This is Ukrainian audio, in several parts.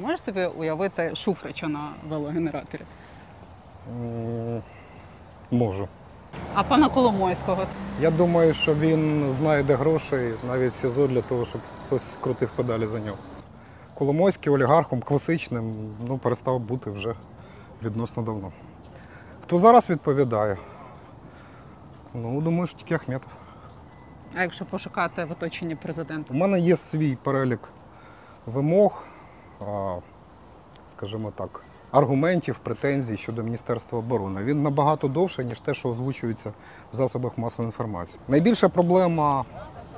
Можеш собі уявити Шуфрича на велогенераторі? М, Можу. А пана Коломойського? Я думаю, що він знайде грошей навіть в СІЗО для того, щоб хтось крутив педалі за нього. Коломойський олігархом класичним ну, перестав бути вже відносно давно. Хто зараз відповідає? Ну, думаю, що тільки Ахметов. А якщо пошукати в оточенні президента? У мене є свій перелік вимог, скажімо так, аргументів, претензій щодо Міністерства оборони. Він набагато довший, ніж те, що озвучується в засобах масової інформації. Найбільша проблема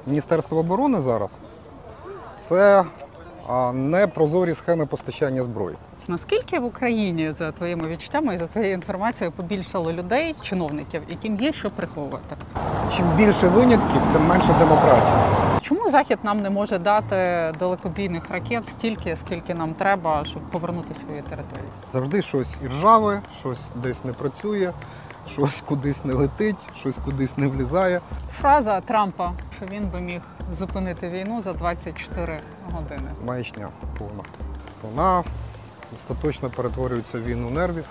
Міністерства оборони зараз це непрозорі схеми постачання зброї. Наскільки в Україні, за твоїми відчуттями і за твоєю інформацією, побільшало людей, чиновників, яким є що приховувати? Чим більше винятків, тим менше демократії. Чому Захід нам не може дати далекобійних ракет стільки, скільки нам треба, щоб повернути свої території? Завжди щось іржаве, щось десь не працює, щось кудись не летить, щось кудись не влізає. Фраза Трампа, що він би міг зупинити війну за 24 години. маячня повна. Вона остаточно перетворюється в війну нервів.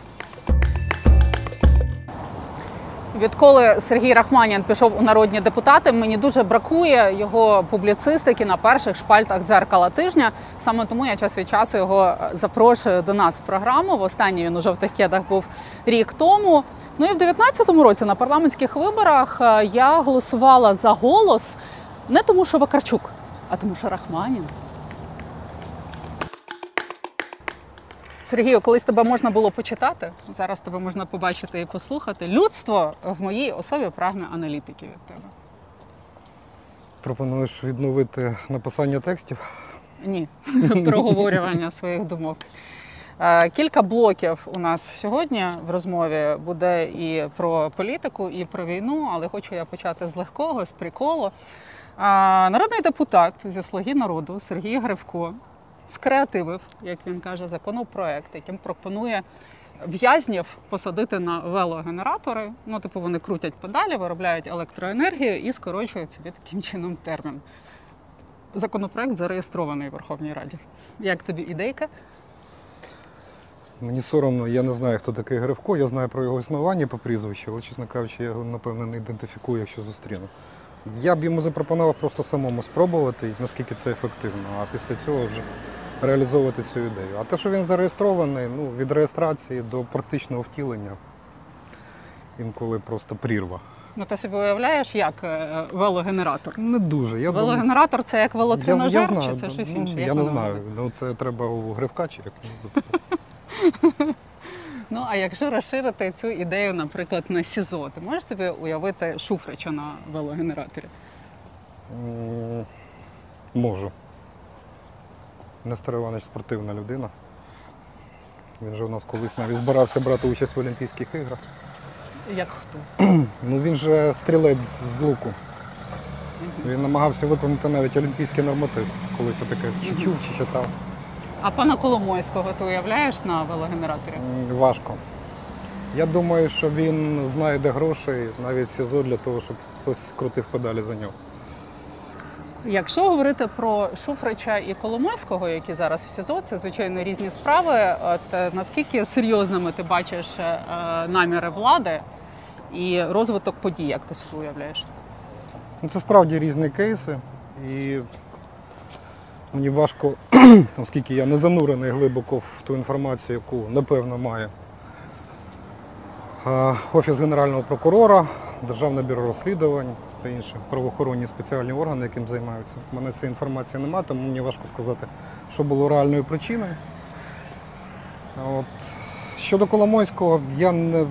Відколи Сергій Рахманін пішов у народні депутати, мені дуже бракує його публіцистики на перших шпальтах дзеркала тижня. Саме тому я час від часу його е, запрошую до нас в програму. Востаннє він у жовтих кедах був рік тому. Ну і в 19-му році на парламентських виборах е, я голосувала за голос не тому, що Вакарчук, а тому, що Рахманін. Сергію, колись тебе можна було почитати, зараз тебе можна побачити і послухати. Людство в моїй особі прагне аналітики від тебе. Пропонуєш відновити написання текстів. Ні, проговорювання своїх думок. Е, Кілька блоків у нас сьогодні в розмові буде і про політику, і про війну, але хочу я почати з легкого, з приколу. Е, Народний депутат зі слуги народу Сергій Гривко скреативив, як він каже, законопроект, яким пропонує в'язнів посадити на велогенератори. Ну, типу, вони крутять педалі, виробляють електроенергію і скорочують собі таким чином термін. Законопроект зареєстрований в Верховній Раді. Як тобі ідейка? Мені соромно, я не знаю, хто такий Гривко, я знаю про його існування по прізвищу, але, чесно кажучи, я його, напевно, не ідентифікую, якщо зустріну. Я б йому запропонував просто самому спробувати, наскільки це ефективно, а після цього вже реалізовувати цю ідею. А те, що він зареєстрований, ну, від реєстрації до практичного втілення, інколи просто прірва. Ну, ти собі уявляєш, як е, велогенератор? Не дуже. Я думаю, Велогенератор це як велотренажер, я знаю, чи це щось ну, інше? Як Я не знаю. Ну, це треба у Гривка чи як. Ну, а якщо розширити цю ідею, наприклад, на СІЗО, ти можеш собі уявити Шуфрича на велогенераторі? Можу. Нестор Іванович спортивна людина. Він же у нас колись навіть збирався брати участь в Олімпійських іграх. Як хто? Ну він же стрілець з луку. Він намагався виконати навіть олімпійський норматив. Колись я таке чи чув чи читав. А пана Коломойського ти уявляєш на велогенераторі? Важко. Я думаю, що він знайде грошей навіть в СІЗО для того, щоб хтось крутив педалі за нього. Якщо говорити про Шуфрича і Коломойського, які зараз в СІЗО, це звичайно різні справи. От е, наскільки серйозними ти бачиш е, наміри влади і розвиток подій, як ти собі уявляєш? Ну, це справді різні кейси, і мені важко, оскільки я не занурений глибоко в ту інформацію, яку напевно має е, Офіс Генерального прокурора, Державне бюро розслідувань та інші правоохоронні спеціальні органи, яким займаються. У мене цієї інформації немає, тому мені важко сказати, що було реальною причиною. От. Щодо Коломойського, я не,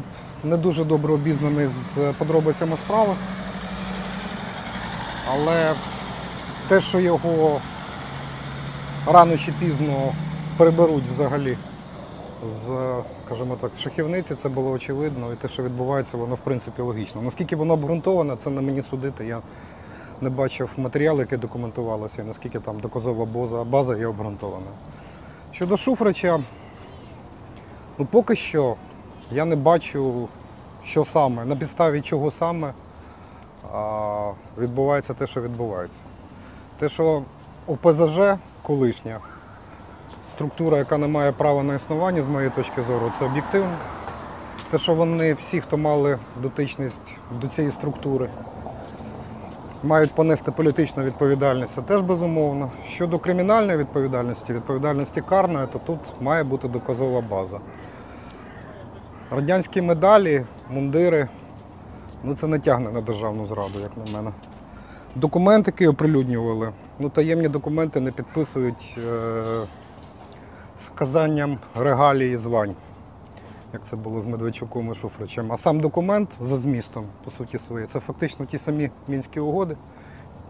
не дуже добре обізнаний з подробицями справи. Але те, що його рано чи пізно приберуть взагалі з, скажімо так, з шахівниці, це було очевидно. І те, що відбувається, воно в принципі логічно. Наскільки воно обґрунтоване, це не мені судити. Я не бачив матеріал, який документувалося, і наскільки там доказова база, база є обґрунтована. Щодо Шуфрича, ну поки що я не бачу, що саме, на підставі чого саме відбувається те, що відбувається. Те, що ОПЗЖ колишня структура, яка не має права на існування, з моєї точки зору, це об'єктивно. Те, що вони всі, хто мали дотичність до цієї структури, мають понести політичну відповідальність, це теж безумовно. Щодо кримінальної відповідальності, відповідальності карної, то тут має бути доказова база. Радянські медалі, мундири, ну це не тягне на державну зраду, як на мене. Документи, які оприлюднювали, ну таємні документи не підписують е, з вказанням регалії звань, як це було з Медведчуком і Шуфричем. А сам документ за змістом, по суті своєї, це фактично ті самі мінські угоди,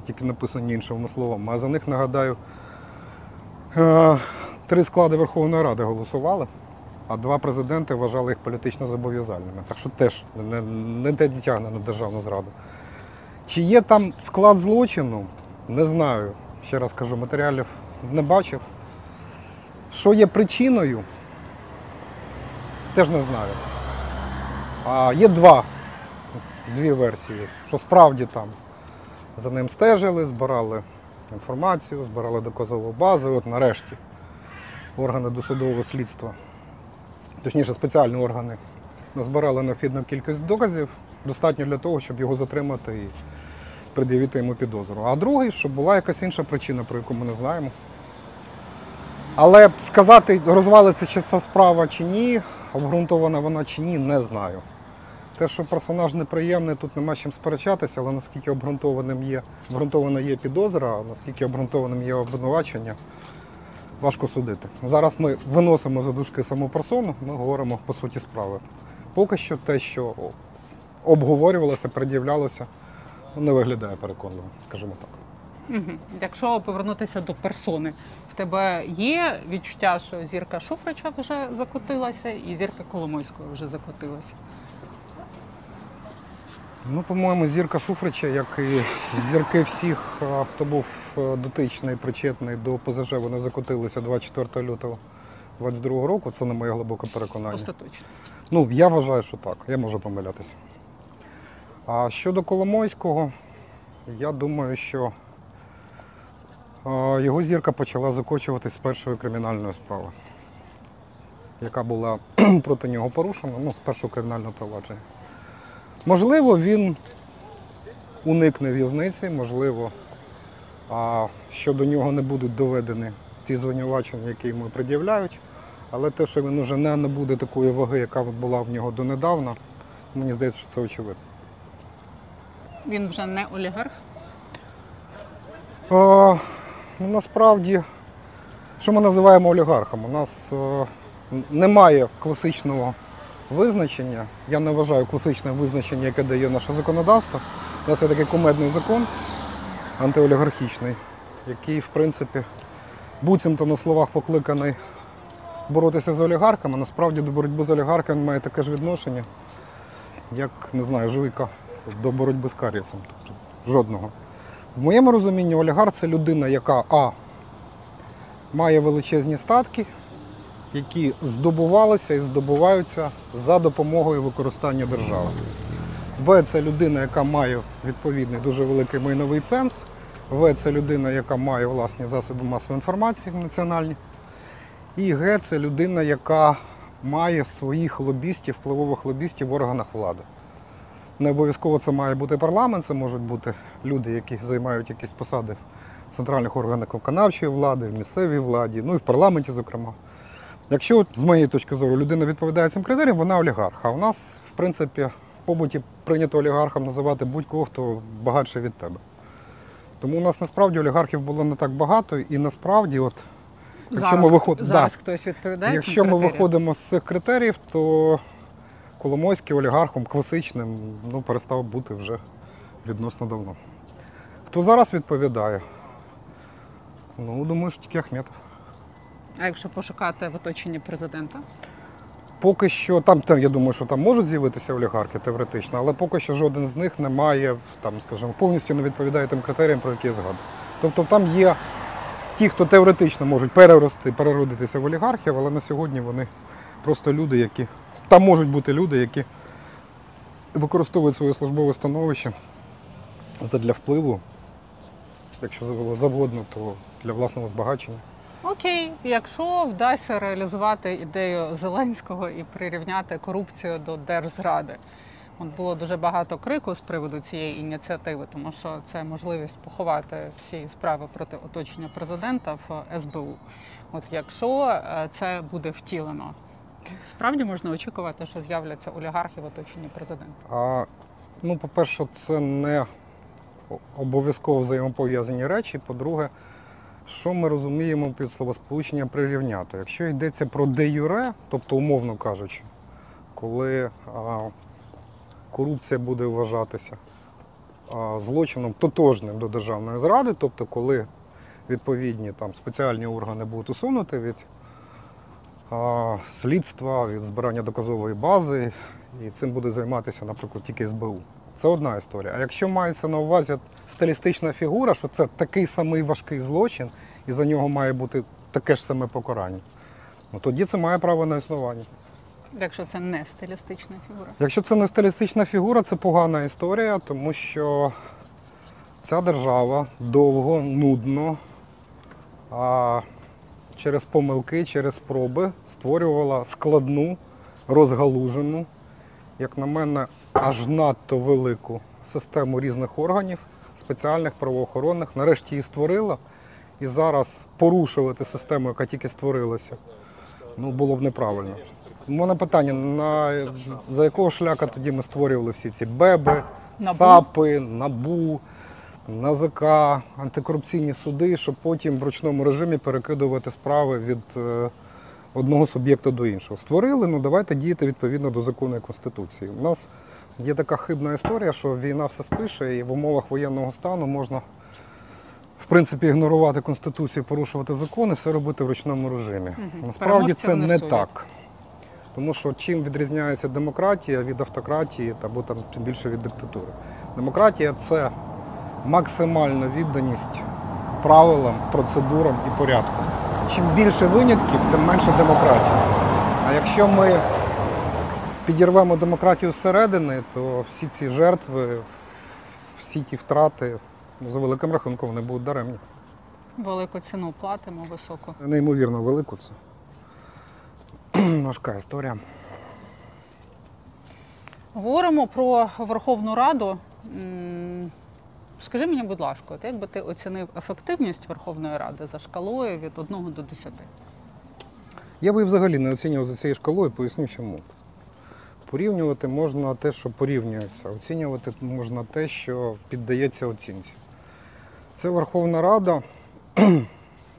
тільки написані іншими словами. А за них нагадаю, е, три склади Верховної Ради голосували, а два президенти вважали їх політично зобов'язальними. Так що теж не, не, не тягне на державну зраду. Чи є там склад злочину? Не знаю. Ще раз кажу, матеріалів не бачив. Що є причиною? Теж не знаю. А є два, дві версії, що справді там за ним стежили, збирали інформацію, збирали доказову базу. І от нарешті органи досудового слідства, точніше спеціальні органи, назбирали необхідну кількість доказів, достатньо для того, щоб його затримати і пред'явити йому підозру. А другий, щоб була якась інша причина, про яку ми не знаємо. Але сказати, розвалиться чи ця справа чи ні, обґрунтована вона чи ні, не знаю. Те, що персонаж неприємний, тут нема чим сперечатися, але наскільки обґрунтованим є, обґрунтована є підозра, а наскільки обґрунтованим є обвинувачення, важко судити. Зараз ми виносимо за дужки саму персону, ми говоримо по суті справи. Поки що те, що обговорювалося, пред'являлося, не виглядає переконливо, скажімо так. Угу. Якщо повернутися до персони, в тебе є відчуття, що зірка Шуфрича вже закотилася, і зірка Коломойського вже закотилася. Ну, по-моєму, зірка Шуфрича, як і зірки всіх, хто був е, дотичний, причетний до ПЗЖ, вони закотилися 24 лютого 22 року. Це на моє глибоке переконання. Остаточно. Ну, я вважаю, що так. Я можу помилятися. А щодо Коломойського, я думаю, що його зірка почала закочуватись з першої кримінальної справи, яка була проти нього порушена, ну, з першого кримінального провадження. Можливо, він уникне в'язниці, можливо, що до нього не будуть доведені ті звинувачення, які йому пред'являють. Але те, що він вже не набуде такої ваги, яка була в нього донедавна, мені здається, що це очевидно. Він вже не олігарх. Ну, насправді, що ми називаємо олігархом? У нас е, немає класичного визначення. Я не вважаю класичне визначення, яке дає наше законодавство. У нас є такий кумедний закон антиолігархічний, який, в принципі, буцімто на словах покликаний боротися з олігархами. Насправді до боротьби з олігархами має таке ж відношення, як, не знаю, жуйка до боротьби з карієсом. Тобто жодного. В моєму розумінні олігарх це людина, яка А має величезні статки, які здобувалися і здобуваються за допомогою використання держави. Б це людина, яка має відповідний дуже великий майновий ценз. В це людина, яка має власні засоби масової інформації національні. І Г це людина, яка має своїх лобістів, впливових лобістів в органах влади. Не обов'язково це має бути парламент, це можуть бути люди, які займають якісь посади в центральних органах виконавчої влади, в місцевій владі, ну і в парламенті, зокрема. Якщо, з моєї точки зору, людина відповідає цим критеріям, вона олігарх. А у нас, в принципі, в побуті прийнято олігархом називати будь-кого, хто багатший від тебе. Тому у нас насправді олігархів було не так багато, і насправді, от, якщо Зараз, ми виход... зараз да. хтось відповідає. Якщо цим ми виходимо з цих критеріїв, то Коломойський олігархом класичним ну, перестав бути вже відносно давно. Хто зараз відповідає? Ну, думаю, що тільки Ахметов. А якщо пошукати в оточенні президента? Поки що, там, там, я думаю, що там можуть з'явитися олігархи теоретично, але поки що жоден з них не має, там, скажімо, повністю не відповідає тим критеріям, про які я згадую. Тобто там є ті, хто теоретично можуть перерости, переродитися в олігархів, але на сьогодні вони просто люди, які. Там можуть бути люди, які використовують своє службове становище задля впливу, якщо завгодно, то для власного збагачення. Окей, якщо вдасться реалізувати ідею Зеленського і прирівняти корупцію до держзради. От було дуже багато крику з приводу цієї ініціативи, тому що це можливість поховати всі справи проти оточення президента в СБУ. От якщо е, це буде втілено, справді можна очікувати, що з'являться олігархи в оточенні президента. А, ну, по-перше, це не обов'язково взаємопов'язані речі. По-друге, що ми розуміємо під словосполучення прирівняти? Якщо йдеться про де юре, тобто умовно кажучи, коли а, корупція буде вважатися а, злочином тотожним до державної зради, тобто коли відповідні там спеціальні органи будуть усунути від слідства, від збирання доказової бази, і цим буде займатися, наприклад, тільки СБУ. Це одна історія. А якщо мається на увазі стилістична фігура, що це такий самий важкий злочин, і за нього має бути таке ж саме покарання, ну тоді це має право на існування. Якщо це не стилістична фігура. Якщо це не стилістична фігура, це погана історія, тому що ця держава довго, нудно, а через помилки, через спроби створювала складну, розгалужену, як на мене, аж надто велику систему різних органів, спеціальних правоохоронних. Нарешті її створила. І зараз порушувати систему, яка тільки створилася, ну було б неправильно. У мене питання: на за якого шляха тоді ми створювали всі ці БЕБи, САПи, НАБУ, НАЗК, антикорупційні суди, щоб потім в ручному режимі перекидувати справи від е, одного суб'єкта до іншого. Створили, ну давайте діяти відповідно до закону і конституції. У нас є така хибна історія, що війна все спише, і в умовах воєнного стану можна. В принципі, ігнорувати конституцію, порушувати закони, все робити в ручному режимі. Насправді це не судять. так. Тому що чим відрізняється демократія від автократії або там тим більше від диктатури? Демократія це максимальна відданість правилам, процедурам і порядку. Чим більше винятків, тим менше демократія. А якщо ми підірвемо демократію зсередини, то всі ці жертви, всі ті втрати за великим рахунком вони будуть даремні. Велику ціну платимо високу. Неймовірно велику це. Важка історія. Говоримо про Верховну Раду. Скажи мені, будь ласка, от як би ти оцінив ефективність Верховної Ради за шкалою від 1 до 10? Я би взагалі не оцінював за цією шкалою, поясню чому. Порівнювати можна те, що порівнюється, оцінювати можна те, що піддається оцінці. Це Верховна Рада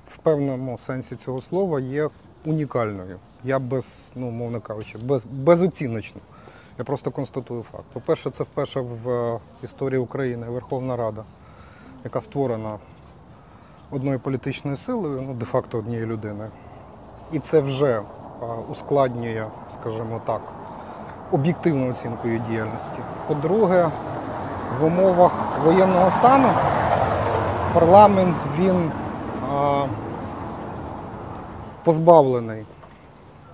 в певному сенсі цього слова є унікальною. Я без, ну, мовно кажучи, без, безоціночно. Я просто констатую факт. По-перше, це вперше в е, історії України Верховна Рада, яка створена одною політичною силою, ну, де-факто однією людиною. І це вже ускладнює, скажімо так, об'єктивну оцінку її діяльності. По-друге, в умовах воєнного стану парламент він позбавлений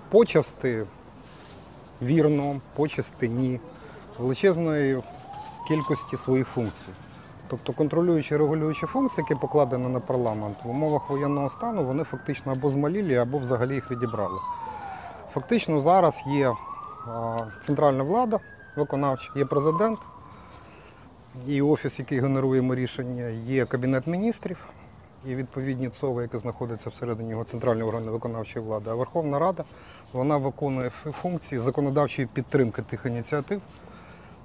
почасти вірно, почасти ні, величезної кількості своїх функцій. Тобто контролюючі і регулюючі функції, які покладені на парламент, в умовах воєнного стану вони фактично або змалілі, або взагалі їх відібрали. Фактично зараз є центральна влада виконавча, є президент, і офіс, який генерує рішення, є кабінет міністрів і відповідні ЦОВи, які знаходяться всередині його центральні органи виконавчої влади. А Верховна Рада вона виконує функції законодавчої підтримки тих ініціатив,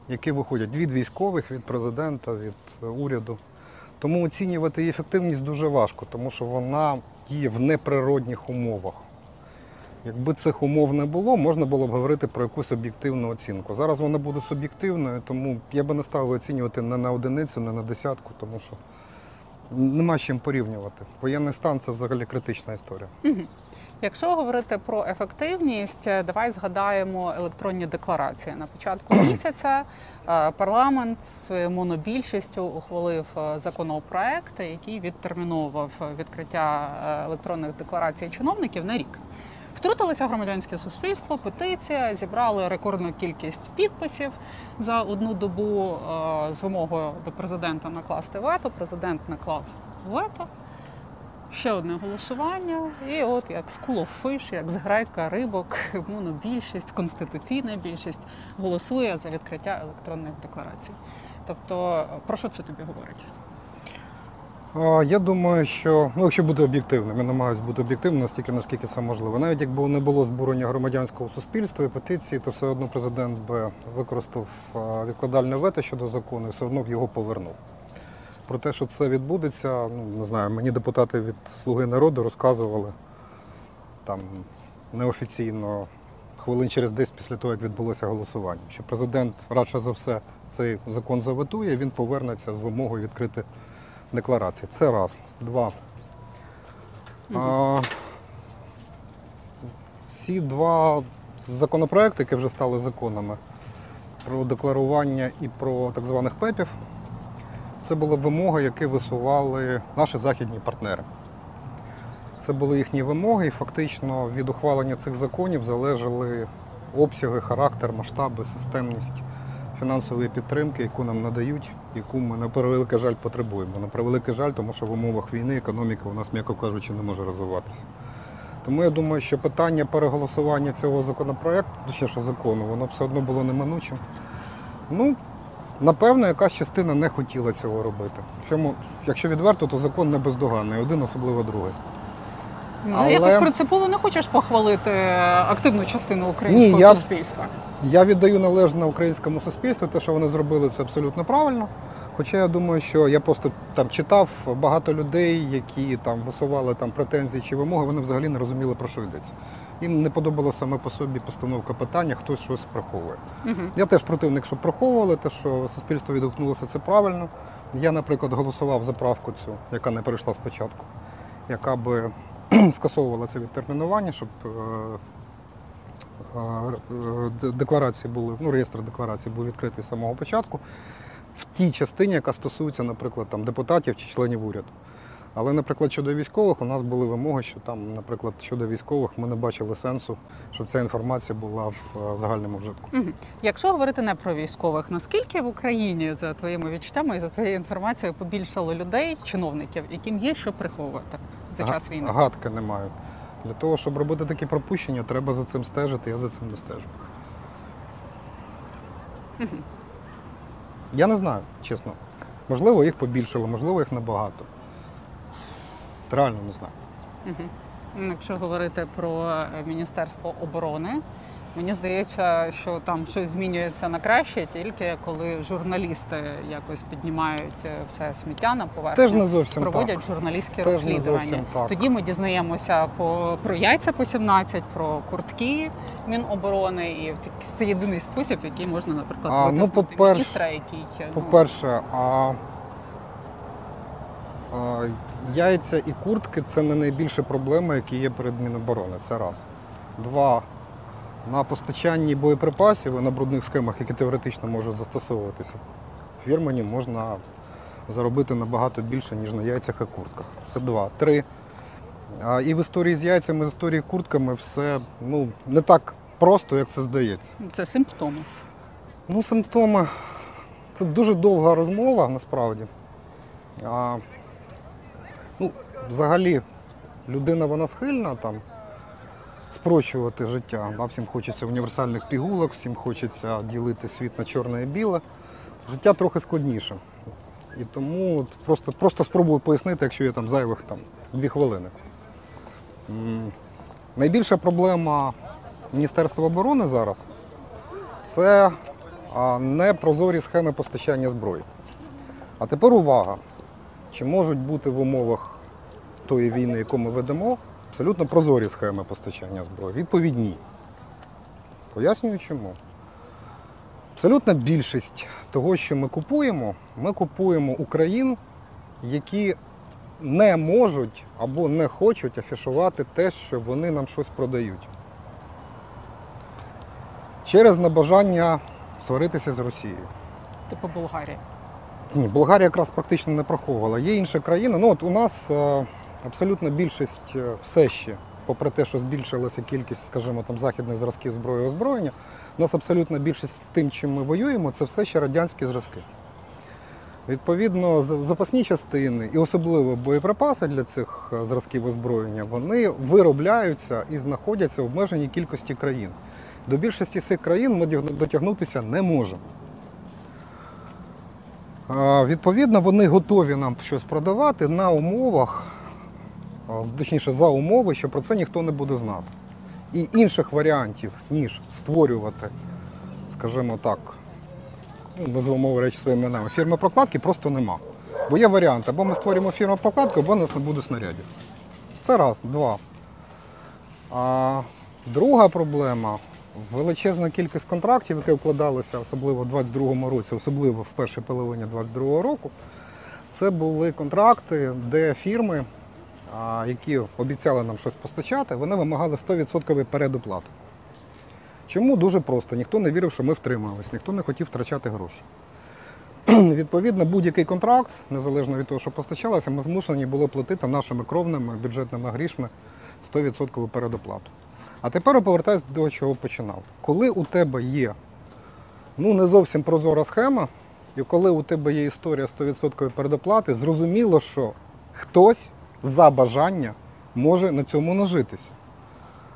які виходять від військових, від президента, від е, уряду. Тому оцінювати її ефективність дуже важко, тому що вона діє в неприродних умовах. Якби цих умов не було, можна було б говорити про якусь об'єктивну оцінку. Зараз вона буде суб'єктивною, тому я би не ставив оцінювати не на одиницю, не на десятку, тому що нема з чим порівнювати. Воєнний стан це взагалі критична історія. Якщо говорити про ефективність, е, давай згадаємо електронні декларації. На початку місяця е, парламент своєю монобільшістю ухвалив е, законопроект, який відтерміновував відкриття електронних декларацій чиновників на рік. Втрутилося громадянське суспільство, петиція, зібрали рекордну кількість підписів за одну добу з вимогою до президента накласти вето. Президент наклав вето. Ще одне голосування, і от як School of Fish, як зграйка рибок, монобільшість, конституційна більшість голосує за відкриття електронних декларацій. Тобто, про що це тобі говорить? Я думаю, що ну, якщо бути об'єктивним, я намагаюся бути об'єктивним настільки, наскільки це можливо. Навіть якби не було збурення громадянського суспільства і петиції, то все одно президент би використав відкладальне вето щодо закону і все одно б його повернув. Про те, що це відбудеться, ну не знаю, мені депутати від Слуги народу розказували там неофіційно хвилин через 10 після того, як відбулося голосування, що президент радше за все цей закон заветує, він повернеться з вимогою відкрити декларації. Це раз. Два. А, ці два законопроекти, які вже стали законами про декларування і про так званих ПЕПів, це були вимоги, які висували наші західні партнери. Це були їхні вимоги, і фактично від ухвалення цих законів залежали обсяги, характер, масштаби, системність фінансової підтримки, яку нам надають, яку ми на превеликий жаль потребуємо. На превеликий жаль, тому що в умовах війни економіка у нас, м'яко кажучи, не може розвиватися. Тому я думаю, що питання переголосування цього законопроекту, точніше закону, воно все одно було неминучим. Ну, напевно, якась частина не хотіла цього робити. Чому, якщо відверто, то закон не бездоганний, один, особливо другий. Ну, Але- якось принципово не хочеш похвалити активну частину українського Ні, я- суспільства. Я віддаю належне українському суспільству, те, що вони зробили, це абсолютно правильно. Хоча я думаю, що я просто там читав багато людей, які там висували там претензії чи вимоги, вони взагалі не розуміли, про що йдеться. Їм не подобала саме по собі постановка питання, хтось щось приховує. Угу. Я теж противник, щоб приховували, те, що суспільство відгукнулося, це правильно. Я, наприклад, голосував за правку цю, яка не перейшла спочатку, яка би скасовувала це відтермінування, щоб е, е, де- декларації були, ну, реєстр декларацій був відкритий з самого початку, в тій частині, яка стосується, наприклад, там, депутатів чи членів уряду. Але, наприклад, щодо військових, у нас були вимоги, що там, наприклад, щодо військових ми не бачили сенсу, щоб ця інформація була в е, загальному вжитку. Якщо говорити не про військових, наскільки в Україні за твоїми відчуттями і за твоєю інформацією побільшало людей, чиновників, яким є що приховувати за час війни? Гадки не маю. Для того, щоб робити такі пропущення, треба за цим стежити, я за цим не стежу. Я не знаю, чесно. Можливо, їх побільшало, можливо, їх небагато. Реально не знаю. Ну, Якщо говорити про е, Міністерство оборони, мені здається, що там щось змінюється на краще, тільки коли журналісти якось піднімають е, все сміття на поверхню. Теж не зовсім проводять так. журналістські Теж не розслідування. зовсім так. Тоді ми дізнаємося по про яйця по 17, про куртки Міноборони, і це єдиний спосіб, який можна, наприклад, А, ну, по-перше- міністра, який ну, По-перше, а, а, яйця і куртки це не найбільша проблема, які є перед Міноборони. Це раз. Два. На постачанні боєприпасів і на брудних схемах, які теоретично можуть застосовуватися, в Вірмані можна заробити набагато більше, ніж на яйцях і куртках. Це два. Три. А, і в історії з яйцями, з історії з куртками все ну, не так просто, як це здається. це симптоми. Ну, симптоми. Це дуже довга розмова насправді. А, ну, взагалі, людина вона схильна там спрощувати життя. А всім хочеться універсальних пігулок, всім хочеться ділити світ на чорне і біле. Життя трохи складніше. І тому от просто, просто спробую пояснити, якщо є там зайвих там, дві хвилини. М, Найбільша проблема Міністерства оборони зараз це непрозорі схеми постачання зброї. А тепер увага! Чи можуть бути в умовах тої війни, яку ми ведемо, абсолютно прозорі схеми постачання зброї? Відповідь ні. Пояснюю чому. Абсолютна більшість того, що ми купуємо, ми купуємо Україн, які не можуть або не хочуть афішувати те, що вони нам щось продають. Через небажання сваритися з Росією. Типу Болгарія. Ні, Болгарія якраз практично не проховувала. Є інші країни. Ну от у нас е, абсолютна більшість е, все ще, попри те, що збільшилася кількість, скажімо, там західних зразків зброї озброєння, у нас абсолютна більшість тим, чим ми воюємо, це все ще радянські зразки. Відповідно, запасні частини і особливо боєприпаси для цих е, зразків озброєння вони виробляються і знаходяться в обмеженій кількості країн. До більшості цих країн ми дотягнутися не можемо. Відповідно, вони готові нам щось продавати на умовах, точніше, за умови, що про це ніхто не буде знати. І інших варіантів, ніж створювати, скажімо так, ну, назвемо речі своїми іменами, фірми прокладки просто нема. Бо є варіант, або ми створюємо фірму прокладку, або у нас не буде снарядів. Це раз, два. А друга проблема величезна кількість контрактів, які укладалися, особливо в 22-му році, особливо в першій половині 22-го року. Це були контракти, де фірми, які обіцяли нам щось постачати, вони вимагали 100% передоплату. Чому дуже просто? Ніхто не вірив, що ми втримаємось, ніхто не хотів втрачати гроші. Відповідно, будь-який контракт, незалежно від того, що постачалося, ми змушені були платити нашими кровними бюджетними грішми 100% передоплату. А тепер повертаюся до того, чого починав. Коли у тебе є ну, не зовсім прозора схема, і коли у тебе є історія 100% передоплати, зрозуміло, що хтось за бажання може на цьому нажитися.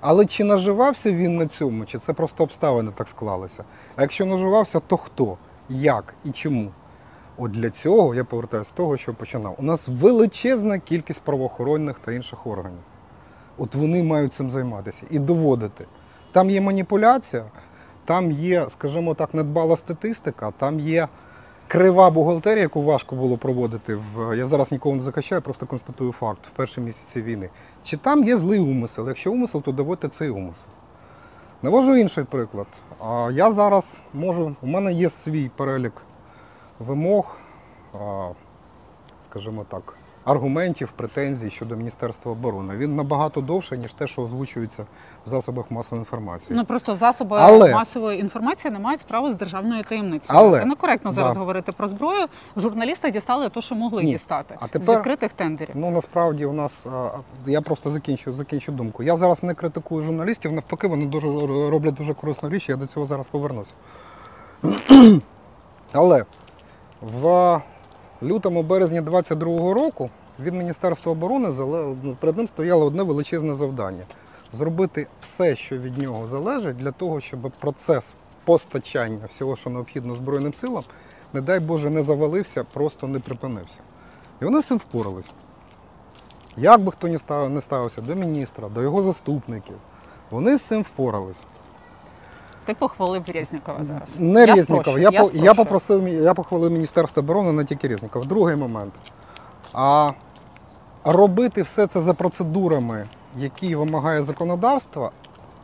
Але чи наживався він на цьому, чи це просто обставини так склалися? А якщо наживався, то хто, як і чому? От для цього я повертаюся з того, що починав. У нас величезна кількість правоохоронних та інших органів. От вони мають цим займатися і доводити. Там є маніпуляція, там є, скажімо так, недбала статистика, там є крива бухгалтерія, яку важко було проводити. В... Я зараз нікого не захищаю, просто констатую факт в перші місяці війни. Чи там є злий умисел? Якщо умисел, то доводьте цей умисел. Навожу інший приклад. Я зараз можу, у мене є свій перелік вимог, скажімо так, аргументів, претензій щодо Міністерства оборони. Він набагато довший, ніж те, що озвучується в засобах масової інформації. Ну просто засоби Але- масової інформації не мають справу з державною таємницею. Але- Це некоректно зараз Да. говорити про зброю. Журналісти дістали те, що могли Ні. дістати А з тепер- відкритих тендерів. Ну насправді у нас я просто закінчу, закінчу думку. Я зараз не критикую журналістів, навпаки, вони дуже роблять дуже корисну річ, я до цього зараз повернуся. Але в лютому березні 22-го року від Міністерства оборони ну, перед ним стояло одне величезне завдання зробити все, що від нього залежить, для того, щоб процес постачання всього, що необхідно Збройним силам, не дай Боже, не завалився, просто не припинився. І вони з цим впорались. Як би хто не ставився до міністра, до його заступників, вони з цим впорались. Ти похвалив Резнікова зараз. Не Я Резнікова. спрощую, Я, я я попросив, я похвалив Міністерство оборони, не тільки Резнікова. Другий момент. А робити все це за процедурами, які вимагає законодавство,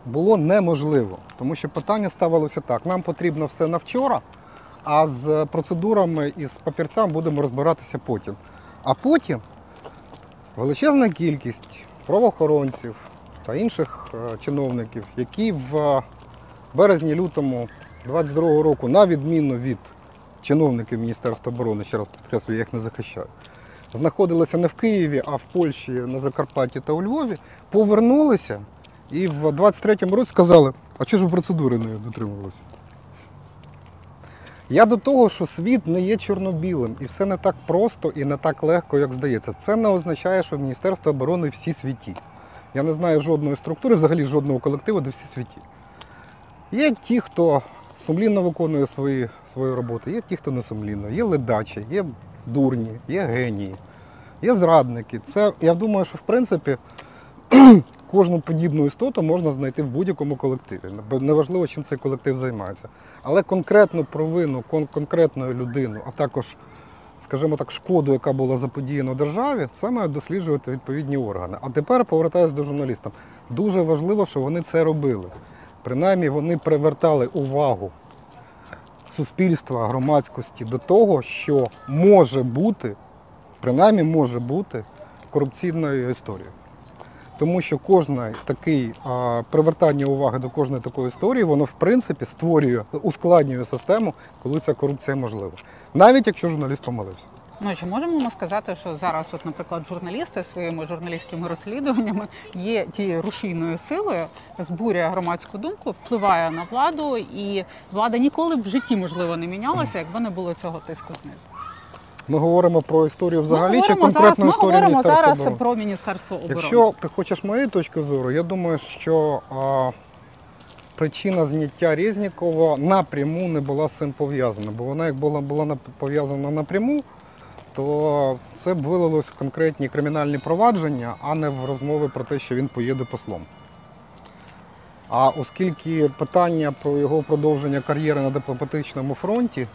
було неможливо. Тому що питання ставилося так: нам потрібно все на вчора, а з процедурами і з папірцями будемо розбиратися потім. А потім величезна кількість правоохоронців та інших е, чиновників, які в березні-лютому 22-го року, на відміну від чиновників Міністерства оборони, ще раз підкреслюю, я їх не захищаю, знаходилися не в Києві, а в Польщі, на Закарпатті та у Львові, повернулися і в 23-му році сказали, а чого ж ви процедури не дотримувалися? Я до того, що світ не є чорно-білим, і все не так просто і не так легко, як здається. Це не означає, що Міністерство оборони всі світі. Я не знаю жодної структури, взагалі жодного колективу, де всі світі. Є ті, хто сумлінно виконує свої, свою роботу, є ті, хто не сумлінно, є ледачі, є дурні, є генії, є зрадники. Це, я думаю, що в принципі кожну подібну істоту можна знайти в будь-якому колективі. Неважливо, чим цей колектив займається. Але конкретну провину кон- конкретної людини, а також, скажімо так, шкоду, яка була заподіяна державі, це мають досліджувати відповідні органи. А тепер повертаюся до журналістів. Дуже важливо, що вони це робили. Принаймні вони привертали увагу суспільства, громадськості до того, що може бути, принаймні може бути корупційною історією. Тому що кожне такий привертання уваги до кожної такої історії, воно в принципі створює, ускладнює систему, коли ця корупція можлива. Навіть якщо журналіст помилився. Ну чи можемо ми сказати, що зараз, от, наприклад, журналісти своїми журналістськими розслідуваннями є тією рушійною силою, збурює громадську думку, впливає на владу, і влада ніколи б в житті можливо не мінялася, якби не було цього тиску знизу. Ми говоримо про історію взагалі ми чи конкретну зараз, ми історію говоримо зараз оборони? про Міністерство оборони. Якщо ти хочеш моєї точки зору, я думаю, що а, причина зняття Резнікова напряму не була з цим пов'язана. Бо вона як була, була пов'язана напряму, то це б вилилось в конкретні кримінальні провадження, а не в розмови про те, що він поїде послом. А оскільки питання про його продовження кар'єри на дипломатичному фронті,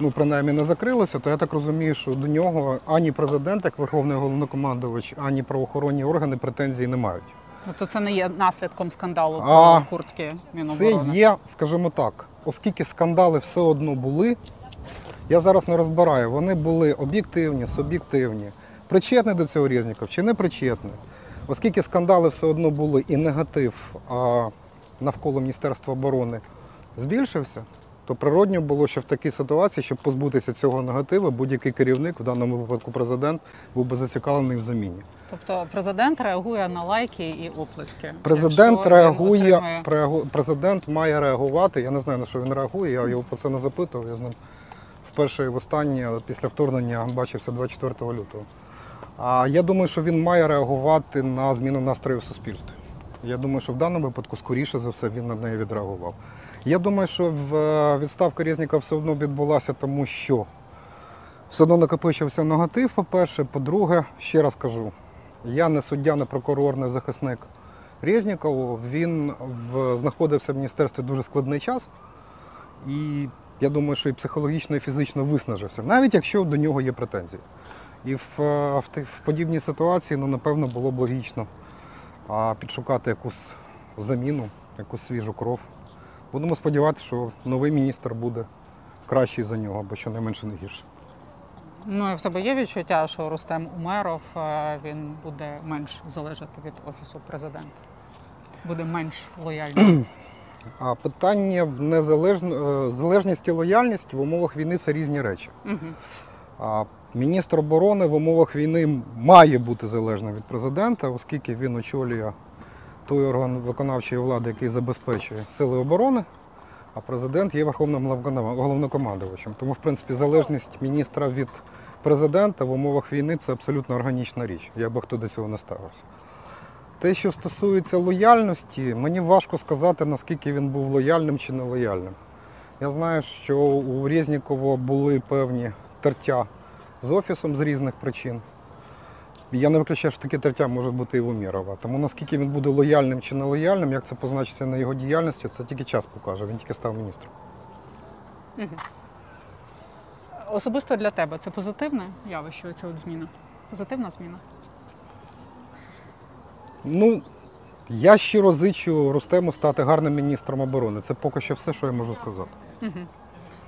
ну принаймні не закрилося, то я так розумію, що до нього ані президент, як Верховний головнокомандувач, ані правоохоронні органи претензій не мають. Тобто це не є наслідком скандалу А, про куртки Це є, скажімо так, оскільки скандали все одно були, я зараз не розбираю, вони були об'єктивні, суб'єктивні, причетний до цього Резніков чи не причетний. Оскільки скандали все одно були і негатив а, навколо Міністерства оборони збільшився, то природньо було, що в такій ситуації, щоб позбутися цього негативу, будь-який керівник, в даному випадку президент, був би зацікавлений в заміні. Тобто президент реагує на лайки і оплески. Президент реагує, отримує- президент має реагувати. Я не знаю на що він реагує. Я його про це не запитував. Я з ним вперше і востаннє після вторгнення бачився 24 лютого. А я думаю, що він має реагувати на зміну настрою в суспільстві. Я думаю, що в даному випадку, скоріше за все, він на неї відреагував. Я думаю, що е, відставка Резнікова все одно відбулася, тому що все одно накопичився негатив, по-перше. По-друге, ще раз кажу, я не суддя, не прокурор, не захисник Резнікова. Він в, знаходився в міністерстві дуже складний час. І я думаю, що і психологічно, і фізично виснажився, навіть якщо до нього є претензії. І в, е, в, в подібній ситуації, ну, напевно, було б логічно а, підшукати якусь заміну, якусь свіжу кров. Будемо сподіватися, що новий міністр буде кращий за нього, або щонайменше не гірше. Ну і в тебе є відчуття, що Рустем Умеров е, він буде менш залежати від офісу президента, буде менш лояльним. А питання в незалежно е, залежність і лояльність в умовах війни це різні речі. Мгм. А міністр оборони в умовах війни має бути залежним від президента, оскільки він очолює той орган виконавчої влади, який забезпечує сили оборони, а президент є верховним головнокомандувачем. Тому, в принципі, залежність міністра від президента в умовах війни це абсолютно органічна річ, як би хто до цього не ставився. Те, що стосується лояльності, мені важко сказати, наскільки він був лояльним чи нелояльним. Я знаю, що у Резнікова були певні тертя з офісом з різних причин. Я не виключаю, що такі тертя можуть бути і в Умєрова. Тому наскільки він буде лояльним чи нелояльним, як це позначиться на його діяльності, це тільки час покаже. Він тільки став міністром. Особисто для тебе це позитивне явище, ця от зміна? Позитивна зміна? Ну, я щиро зичу Рустему стати гарним міністром оборони. Це поки що все, що я можу сказати.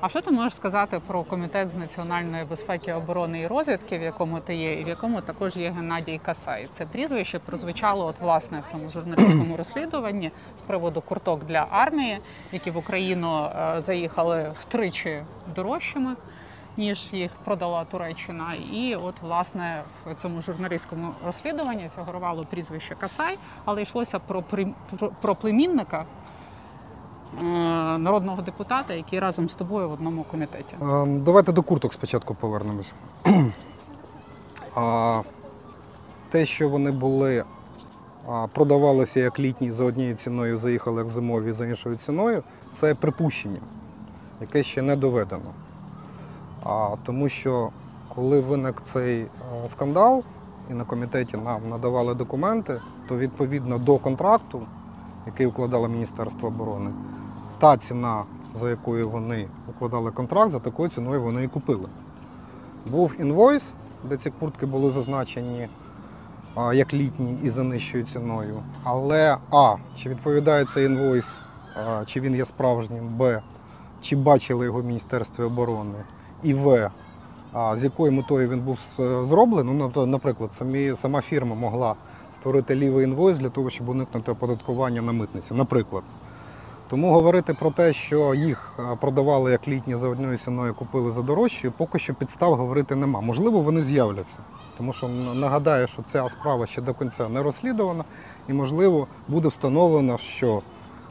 А що ти можеш сказати про комітет з національної безпеки, оборони і розвідки, в якому ти є, і в якому також є Геннадій Касай? Це прізвище прозвучало от власне в цьому журналістському розслідуванні з приводу курток для армії, які в Україну е, заїхали втричі дорожчими. Ніж їх продала Туреччина, і от власне в цьому журналістському розслідуванні фігурувало прізвище Касай, але йшлося про про, племінника е, народного депутата, який разом з тобою в одному комітеті. Е, Давайте до курток спочатку повернемось. Те, що вони були, продавалися як літні за однією ціною, заїхали як зимові за іншою ціною, це припущення, яке ще не доведено. Тому що коли виник цей е, скандал, і на комітеті нам надавали документи, то відповідно до контракту, який укладало Міністерство оборони, та ціна, за якою вони укладали контракт, за такою ціною вони і купили. Був інвойс, де ці куртки були зазначені як літні і за нижчою ціною. Але А, чи відповідає цей інвойс, чи він є справжнім, Б, чи бачили його в Міністерстві оборони, і В, з якою метою він був зроблений. Ну, нап- наприклад, самі, сама фірма могла створити лівий інвойс для того, щоб уникнути оподаткування на митниці, наприклад. Тому говорити про те, що їх продавали як літні за одною ціною, купили за дорожчою, поки що підстав говорити нема. Можливо, вони з'являться. Тому що нагадаю, що ця справа ще до кінця не розслідувана, і, можливо, буде встановлено, що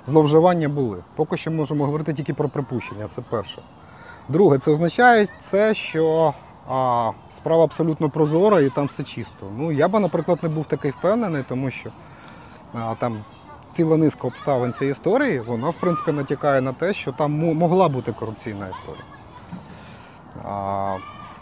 зловживання були. Поки що можемо говорити тільки про припущення, це перше. Друге, це означає це, що а справа абсолютно прозора і там все чисто. Ну, я би, наприклад, не був такий впевнений, тому що а, там ціла низка обставин цієї історії, вона, в принципі, натякає на те, що там мо- могла бути корупційна історія. А,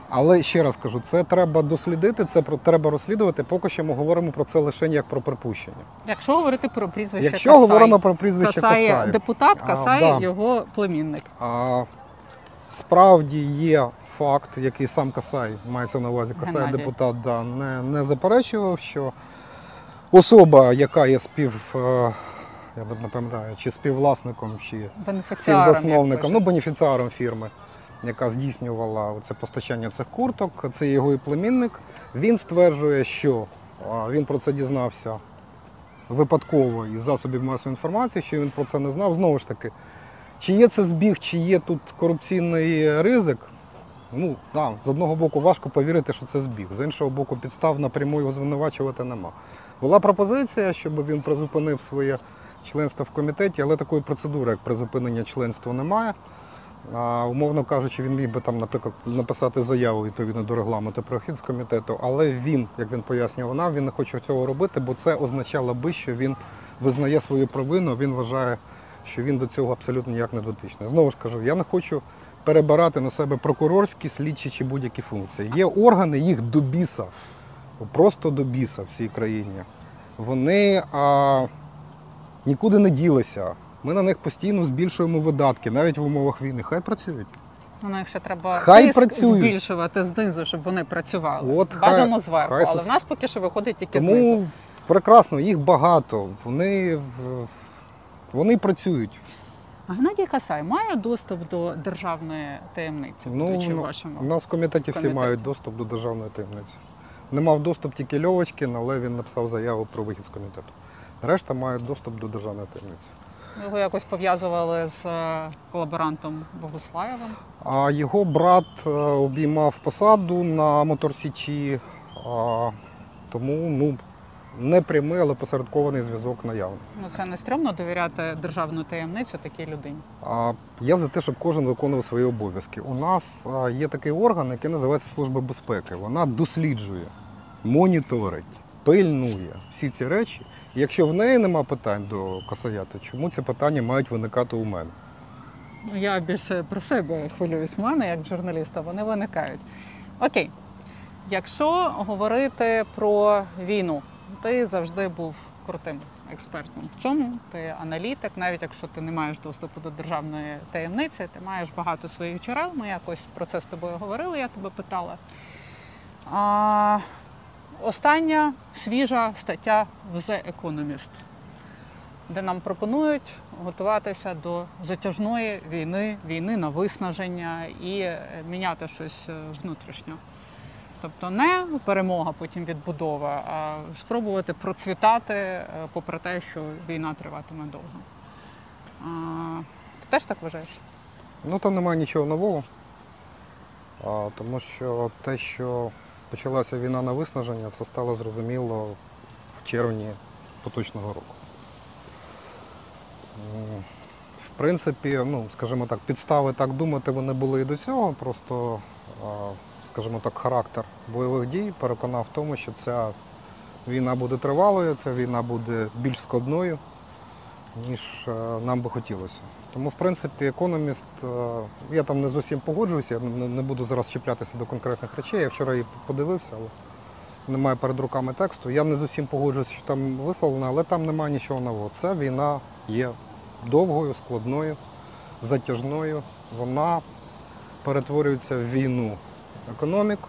але ще раз кажу, це треба дослідити, це про треба розслідувати. Поки що ми говоримо про це лише як про припущення. Якщо говорити про прізвище Якщо Касай, говоримо про прізвище Касай, Касаєв, депутат, А, Касай, да. його племінник. А, справді є факт, який сам Касай, мається на увазі Касай, Геннадій. депутат, да, не, не заперечував, що особа, яка є спів, е, я не пам'ятаю, чи співвласником, чи співзасновником, ну бенефіціаром фірми, яка здійснювала це постачання цих курток. Це його і племінник. Він стверджує, що він про це дізнався випадково із засобів масової інформації, що він про це не знав. Знову ж таки, чи є це збіг, чи є тут корупційний ризик. Ну, да, з одного боку, важко повірити, що це збіг. З іншого боку, підстав напряму його звинувачувати нема. Була пропозиція, щоб він призупинив своє членство в комітеті, але такої процедури, як призупинення членства, немає. А, умовно кажучи, він міг би там, наприклад, написати заяву відповідно до регламенту про хід з комітету, але він, як він пояснював нам, він не хоче цього робити, бо це означало би, що він визнає свою провину, він вважає, що він до цього абсолютно ніяк не дотичний. Знову ж кажу, я не хочу перебирати на себе прокурорські, слідчі чи будь-які функції. Є органи, їх до біса, просто до біса в цій країні. Вони а, нікуди не ділися. Ми на них постійно збільшуємо видатки, навіть в умовах війни. Хай працюють. Ну, на якщо треба Хай тиск працюють. збільшувати знизу, щоб вони працювали. От хай- Бажано зверху, хай але в нас поки що виходить тільки знизу. Прекрасно, їх багато. Вони, в- вони працюють. А Геннадій Касай має доступ до державної таємниці, Ну, ну, вашому? у нас в комітеті всі комітеті. мають доступ до державної таємниці. Не мав доступ тільки Льовочкін, але він написав заяву про вихід з комітету. Решта мають доступ до державної таємниці. Його якось пов'язували з е, колаборантом Богуслаєвим. А його брат е, обіймав посаду на моторсічі, тому ну, не прямий, але посередкований зв'язок наявний. Ну це не стрьомно довіряти державну таємницю такій людині. А я за те, щоб кожен виконував свої обов'язки. У нас є такий орган, який називається Служба безпеки. Вона досліджує, моніторить, пильнує всі ці речі. І якщо в неї нема питань до Косая, то чому ці питання мають виникати у мене? Ну, Я більше про себе хвилююсь в мене, як журналіста, вони виникають. Окей. Якщо говорити про війну, ти завжди був крутим експертом в цьому. Ти аналітик, навіть якщо ти не маєш доступу до державної таємниці, ти маєш багато своїх джерел. Ми якось про це з тобою говорили, я тебе питала. А, остання свіжа стаття в The Economist де нам пропонують готуватися до затяжної війни, війни на виснаження і міняти щось е, внутрішньо. Тобто не перемога, потім відбудова, а спробувати процвітати, е, попри те, що війна триватиме довго. А, Ти теж так вважаєш? Ну там немає нічого нового, а, тому що те, що почалася війна на виснаження, це стало зрозуміло в червні поточного року. В принципі, ну, скажімо так, підстави так думати вони були і до цього, просто, скажімо так, характер бойових дій переконав в тому, що ця війна буде тривалою, ця війна буде більш складною, ніж е, нам би хотілося. Тому, в принципі, економіст, е, я там не зовсім погоджуюся, я не, буду зараз чіплятися до конкретних речей. Я вчора її подивився, але немає перед руками тексту. Я не зовсім погоджуюся, що там висловлено, але там немає нічого нового. Це війна є довгою, складною, затяжною. Вона перетворюється в війну економік,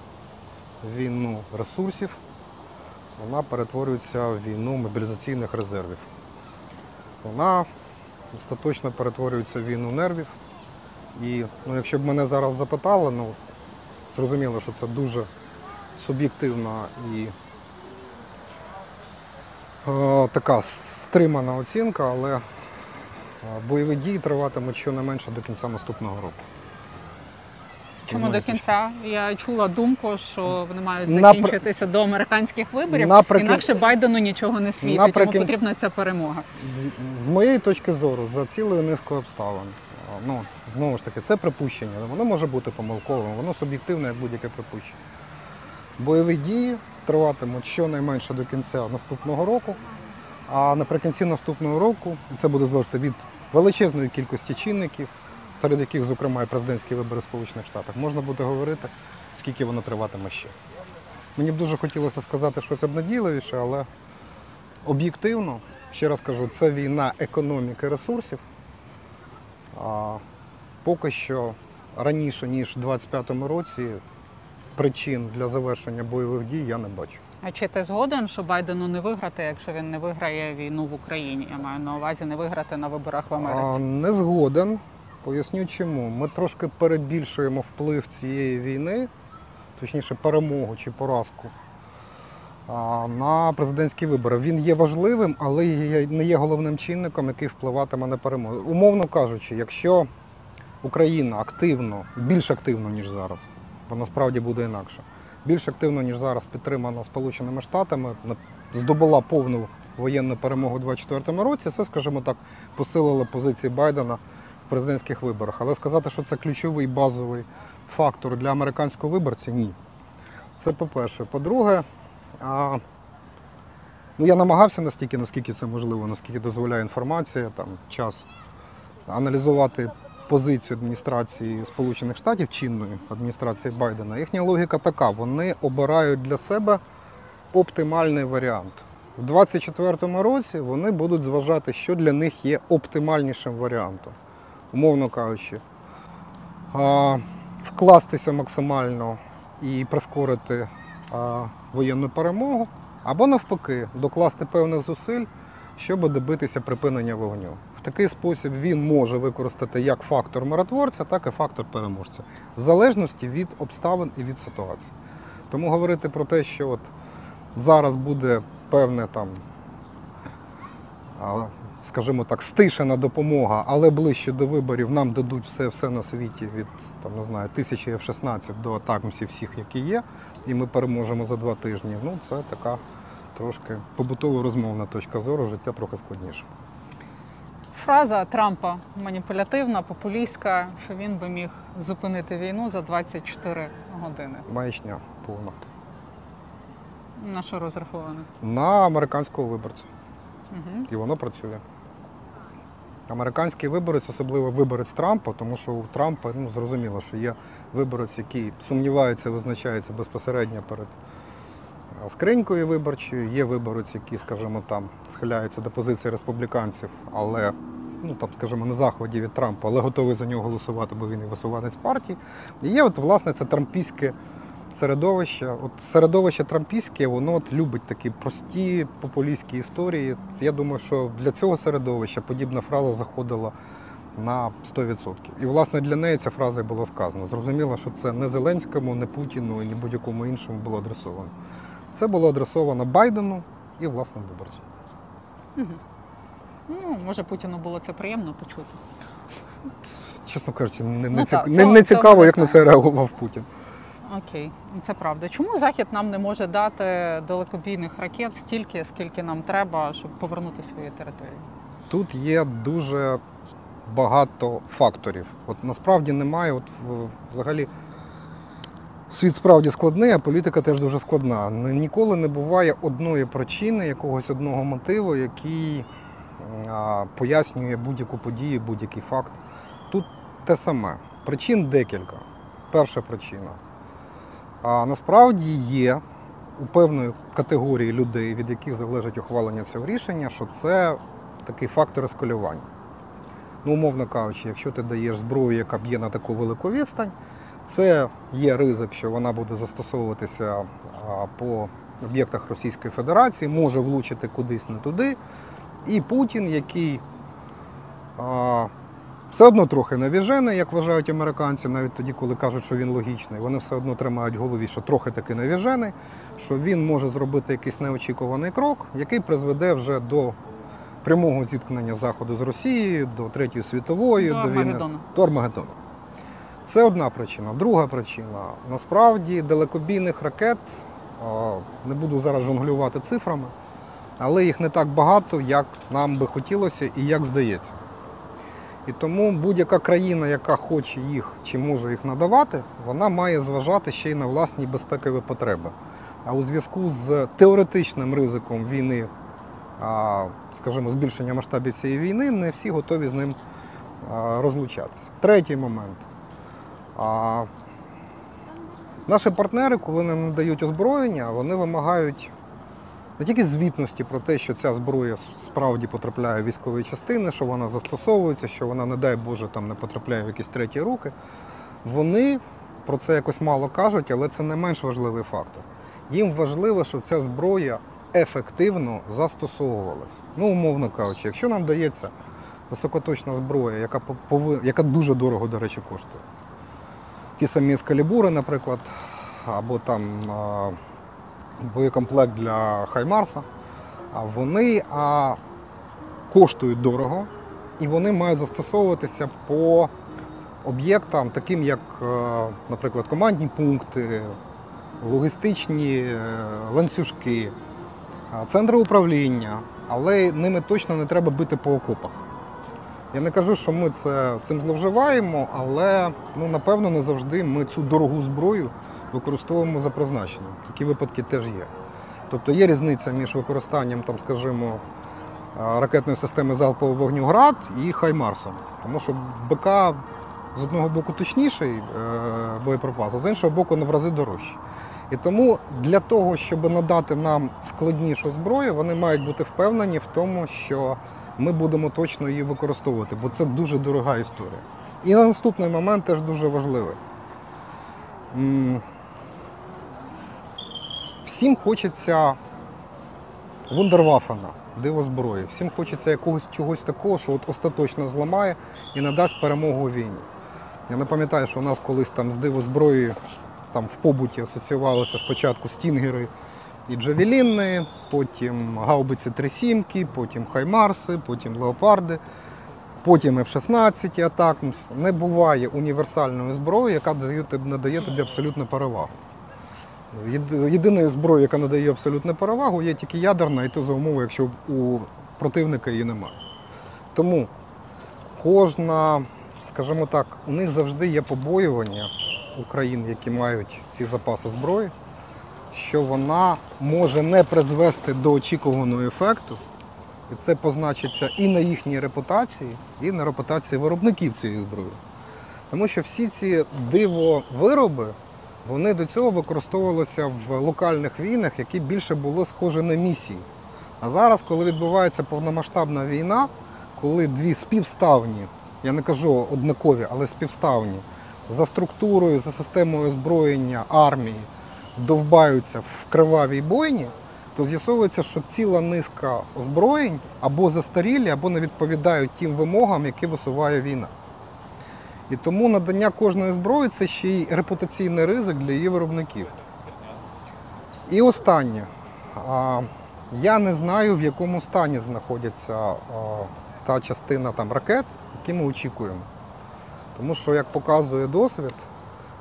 війну ресурсів, вона перетворюється в війну мобілізаційних резервів. Вона остаточно перетворюється в війну нервів. І ну, якщо б мене зараз запитали, ну зрозуміло, що це дуже суб'єктивна і е, така стримана оцінка, але е, бойові дії триватимуть щонайменше до кінця наступного року. Чому до кінця? Я чула думку, що вони мають Напр- закінчитися до американських виборів, Наприкін- інакше Байдену нічого не світить, Наприкін- йому потрібна ця перемога. З моєї точки зору, за цілою низкою обставин, Ну, знову ж таки, це припущення. Воно може бути помилковим, воно суб'єктивне, як будь-яке припущення. Бойові дії триватимуть щонайменше до кінця наступного року. А наприкінці наступного року це буде залежати від величезної кількості чинників, серед яких, зокрема, і президентські вибори в Сполучених Штатах. Можна буде говорити, скільки воно триватиме ще. Мені б дуже хотілося сказати щось обнадійливіше, але об'єктивно, ще раз кажу, це війна економіки ресурсів. А поки що раніше, ніж у 2025 році, причин для завершення бойових дій я не бачу. А чи ти згоден, що Байдену не виграти, якщо він не виграє війну в Україні? Я маю на увазі не виграти на виборах в А, Америці. не згоден. Поясню чому. Ми трошки перебільшуємо вплив цієї війни, точніше перемогу чи поразку на президентські вибори. Він є важливим, але не є головним чинником, який впливатиме на перемогу. Умовно кажучи, якщо Україна активно, більш активно, ніж зараз, бо насправді буде інакше, більш активно, ніж зараз підтримана Сполученими Штатами, здобула повну воєнну перемогу у 2024 році, це, скажімо так, посилило позиції Байдена президентських виборах. Але сказати, що це ключовий базовий фактор для американського виборця ні. Це по-перше. По-друге, а, ну, я намагався настільки, наскільки це можливо, наскільки дозволяє інформація, там, час, аналізувати позицію адміністрації Сполучених Штатів, чинної адміністрації Байдена. Їхня логіка така: вони обирають для себе оптимальний варіант. У 2024 році вони будуть зважати, що для них є оптимальнішим варіантом. Умовно кажучи, вкластися максимально і прискорити воєнну перемогу, або навпаки, докласти певних зусиль, щоб добитися припинення вогню. В такий спосіб він може використати як фактор миротворця, так і фактор переможця, в залежності від обставин і від ситуації. Тому говорити про те, що от зараз буде певне там, скажімо так, стишена допомога, але ближче до виборів нам дадуть все, все на світі від там, не знаю, тисячі F-16 до атакмсів всіх, які є, і ми переможемо за два тижні. Ну, це така трошки побутово розмовна точка зору, життя трохи складніше. Фраза Трампа маніпулятивна, популістська, що він би міг зупинити війну за 24 години. Маячня повна. На що розраховано? На американського виборця. І воно працює. Американський виборець, особливо виборець Трампа, тому що у Трампа ну, зрозуміло, що є виборець, який сумнівається, визначається безпосередньо перед скринькою виборчою, є виборець, який, скажімо, там схиляється до позиції республіканців, але, ну там, скажімо, на захваті від Трампа, але готовий за нього голосувати, бо він і висуванець партії. І є, от, власне, це трампійське середовище. От середовище трампійське, воно от любить такі прості популістські історії. Я думаю, що для цього середовища подібна фраза заходила на 100%. І власне для неї ця фраза і була сказана. Зрозуміло, що це не Зеленському, не Путіну і ні будь-якому іншому було адресовано. Це було адресовано Байдену і власним виборцям. Ну, може, Путіну було це приємно почути. Чесно кажучи, не, не, Ну, цік- так, не, цього- не цікаво, як на це реагував Путін. Окей, це правда. Чому Захід нам не може дати далекобійних ракет стільки, скільки нам треба, щоб повернути свої території? Тут є дуже багато факторів. От насправді немає, от взагалі світ справді складний, а політика теж дуже складна. Ніколи не буває одної причини, якогось одного мотиву, який пояснює будь-яку подію, будь-який факт. Тут те саме. Причин декілька. Перша причина. А насправді є у певної категорії людей, від яких залежить ухвалення цього рішення, що це такий фактор ескалювання. Ну, умовно кажучи, якщо ти даєш зброю, яка б'є на таку велику відстань, це є ризик, що вона буде застосовуватися по об'єктах Російської Федерації, може влучити кудись не туди. І Путін, який все одно трохи навіжений, як вважають американці, навіть тоді, коли кажуть, що він логічний, вони все одно тримають в голові, що трохи таки навіжений, що він може зробити якийсь неочікуваний крок, який призведе вже до прямого зіткнення Заходу з Росією, до Третьої світової, До до, війни до Армагеддону. Це одна причина. Друга причина. Насправді далекобійних ракет, не буду зараз жонглювати цифрами, але їх не так багато, як нам би хотілося і як здається. І тому будь-яка країна, яка хоче їх чи може їх надавати, вона має зважати ще й на власні безпекові потреби. А у зв'язку з теоретичним ризиком війни, скажімо, збільшення масштабів цієї війни, не всі готові з ним розлучатися. Третій момент. Наші партнери, коли нам надають озброєння, вони вимагають не тільки звітності про те, що ця зброя справді потрапляє в військові частини, що вона застосовується, що вона, не дай Боже, там не потрапляє в якісь треті руки. Вони про це якось мало кажуть, але це не менш важливий фактор. Їм важливо, щоб ця зброя ефективно застосовувалась. Ну, умовно кажучи, якщо нам дається високоточна зброя, яка пови- яка дуже дорого, до речі, коштує. Ті самі ескалібури, наприклад, або там боєкомплект для Хаймарса, вони коштують дорого і вони мають застосовуватися по об'єктам, таким як, е, наприклад, командні пункти, логістичні е, ланцюжки, центри управління, але ними точно не треба бити по окопах. Я не кажу, що ми це, цим зловживаємо, але ну, напевно не завжди ми цю дорогу зброю використовуємо за призначенням. Такі випадки теж є. Тобто є різниця між використанням, там, скажімо, ракетної системи залпового вогню ГРАД і Хаймарсом. Тому що БК з одного боку точніший е, боєприпас, а з іншого боку в рази дорожчий. І тому для того, щоб надати нам складнішу зброю, вони мають бути впевнені в тому, що ми будемо точно її використовувати, бо це дуже дорога історія. І наступний момент теж дуже важливий. Всім хочеться вундервафена, диво зброї. Всім хочеться якогось чогось такого, що от остаточно зламає і надасть перемогу війні. Я не пам'ятаю, що у нас колись там з диво зброї там в побуті асоціювалися спочатку стінгери і джавеліни, потім гаубиці 3-7, потім хаймарси, потім леопарди, потім F-16 атакмс. Не буває універсальної зброї, яка надає тобі абсолютну перевагу. Єди- Єдиною зброєю, яка надає абсолютну перевагу, є тільки ядерна, і то за умови, якщо у противника її немає. Тому кожна, скажімо так, у них завжди є побоювання у країн, які мають ці запаси зброї, що вона може не призвести до очікуваного ефекту, і це позначиться і на їхній репутації, і на репутації виробників цієї зброї. Тому що всі ці диво-вироби, вони до цього використовувалися в локальних війнах, які більше були схожі на місії. А зараз, коли відбувається повномасштабна війна, коли дві співставні, я не кажу однакові, але співставні, за структурою, за системою озброєння армії довбаються в кривавій бойні, то з'ясовується, що ціла низка озброєнь або застарілі, або не відповідають тим вимогам, які висуває війна. І тому надання кожної зброї це ще й репутаційний ризик для її виробників. І останнє. Я не знаю, в якому стані знаходиться та частина там, ракет, які ми очікуємо. Тому що, як показує досвід,